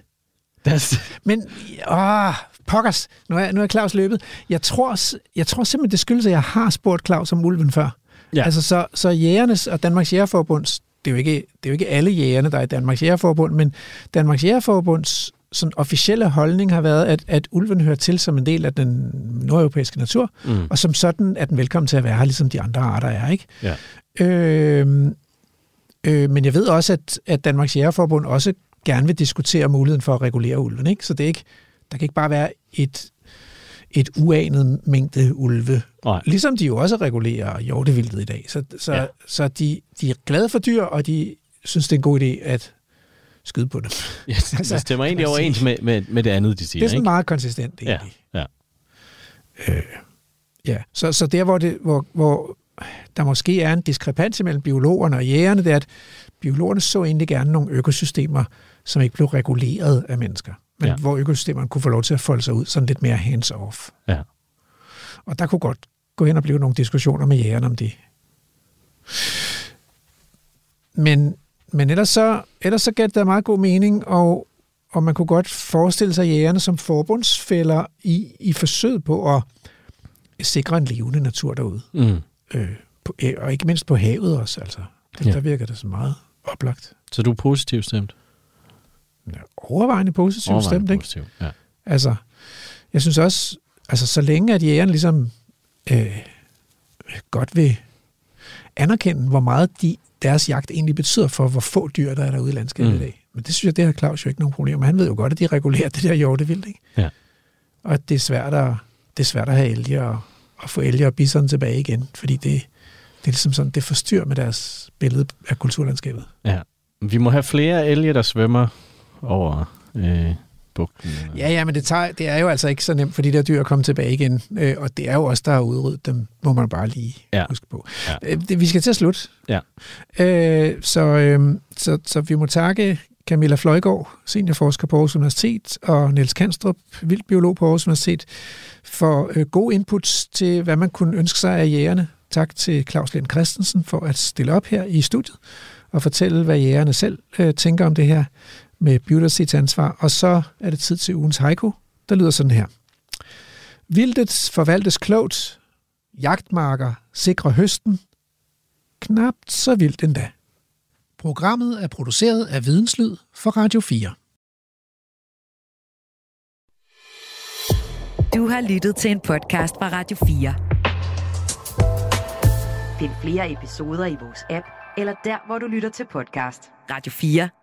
Das. Men, åh, pokkers, nu er, nu er Claus løbet. Jeg tror, jeg tror simpelthen, det skyldes, at jeg har spurgt Claus om ulven før. Ja. Altså, så, så jægernes og Danmarks Jægerforbunds det er jo ikke, det er jo ikke alle jægerne, der er i Danmarks Jægerforbund, men Danmarks Jægerforbunds sådan officielle holdning har været, at, at ulven hører til som en del af den nordeuropæiske natur, mm. og som sådan er den velkommen til at være her, ligesom de andre arter er. ikke. Ja. Øh, øh, men jeg ved også, at, at Danmarks Jægerforbund også gerne vil diskutere muligheden for at regulere ulven. Ikke? Så det er ikke, der kan ikke bare være et, et uanet mængde ulve. Nej. Ligesom de jo også regulerer hjortevildet i dag. Så, så, ja. så de, de er glade for dyr, og de synes, det er en god idé at skyde på dem. [laughs] Ja, det altså, stemmer egentlig overens med, med, med det andet, de siger. Det er sådan ikke? meget konsistent, egentlig. Ja, ja. Øh, ja. Så, så der, hvor, det, hvor, hvor der måske er en diskrepans mellem biologerne og jægerne, det er, at biologerne så egentlig gerne nogle økosystemer, som ikke blev reguleret af mennesker men ja. hvor økosystemerne kunne få lov til at folde sig ud sådan lidt mere hands-off. Ja. Og der kunne godt gå hen og blive nogle diskussioner med jægerne om det. Men, men ellers så, ellers så gav det meget god mening, og, og man kunne godt forestille sig jægerne som forbundsfælder i, i forsøget på at sikre en levende natur derude. Mm. Øh, på, og ikke mindst på havet også. Altså. Det, ja. Der virker det så meget oplagt. Så du er positivt stemt? Overvejende positivt overvejende stemt, positiv, ikke? Ja. Altså, jeg synes også, altså så længe at jægeren ligesom øh, godt vil anerkende, hvor meget de, deres jagt egentlig betyder for, hvor få dyr, der er derude i landskabet mm. i dag. Men det synes jeg, det har Claus jo ikke nogen problem med. Han ved jo godt, at de regulerer det der hjortevildt, ikke? Ja. Og at det er svært at, det er svært at have elge og, og få elge og bison tilbage igen, fordi det, det er ligesom sådan, det forstyrrer med deres billede af kulturlandskabet. Ja. Vi må have flere elge, der svømmer over øh, bugten. Ja, ja, men det, tager, det er jo altså ikke så nemt for de der dyr at komme tilbage igen. Øh, og det er jo også der har udryddet dem, må man bare lige Ja. huske på. Ja. Øh, det, vi skal til at slutte. Ja. Øh, så, øh, så, så vi må takke Camilla Fløjgaard, seniorforsker på Aarhus Universitet, og Niels Kanstrup, vildbiolog på Aarhus Universitet, for øh, gode inputs til, hvad man kunne ønske sig af jægerne. Tak til Claus Lind Christensen for at stille op her i studiet og fortælle, hvad jægerne selv øh, tænker om det her med biodiversitetsansvar. Og så er det tid til ugens haiku, der lyder sådan her. Vildtet forvaltes klogt, jagtmarker sikrer høsten, knapt så vildt endda. Programmet er produceret af Videnslyd for Radio 4. Du har lyttet til en podcast fra Radio 4. Find flere episoder i vores app, eller der, hvor du lytter til podcast. Radio 4.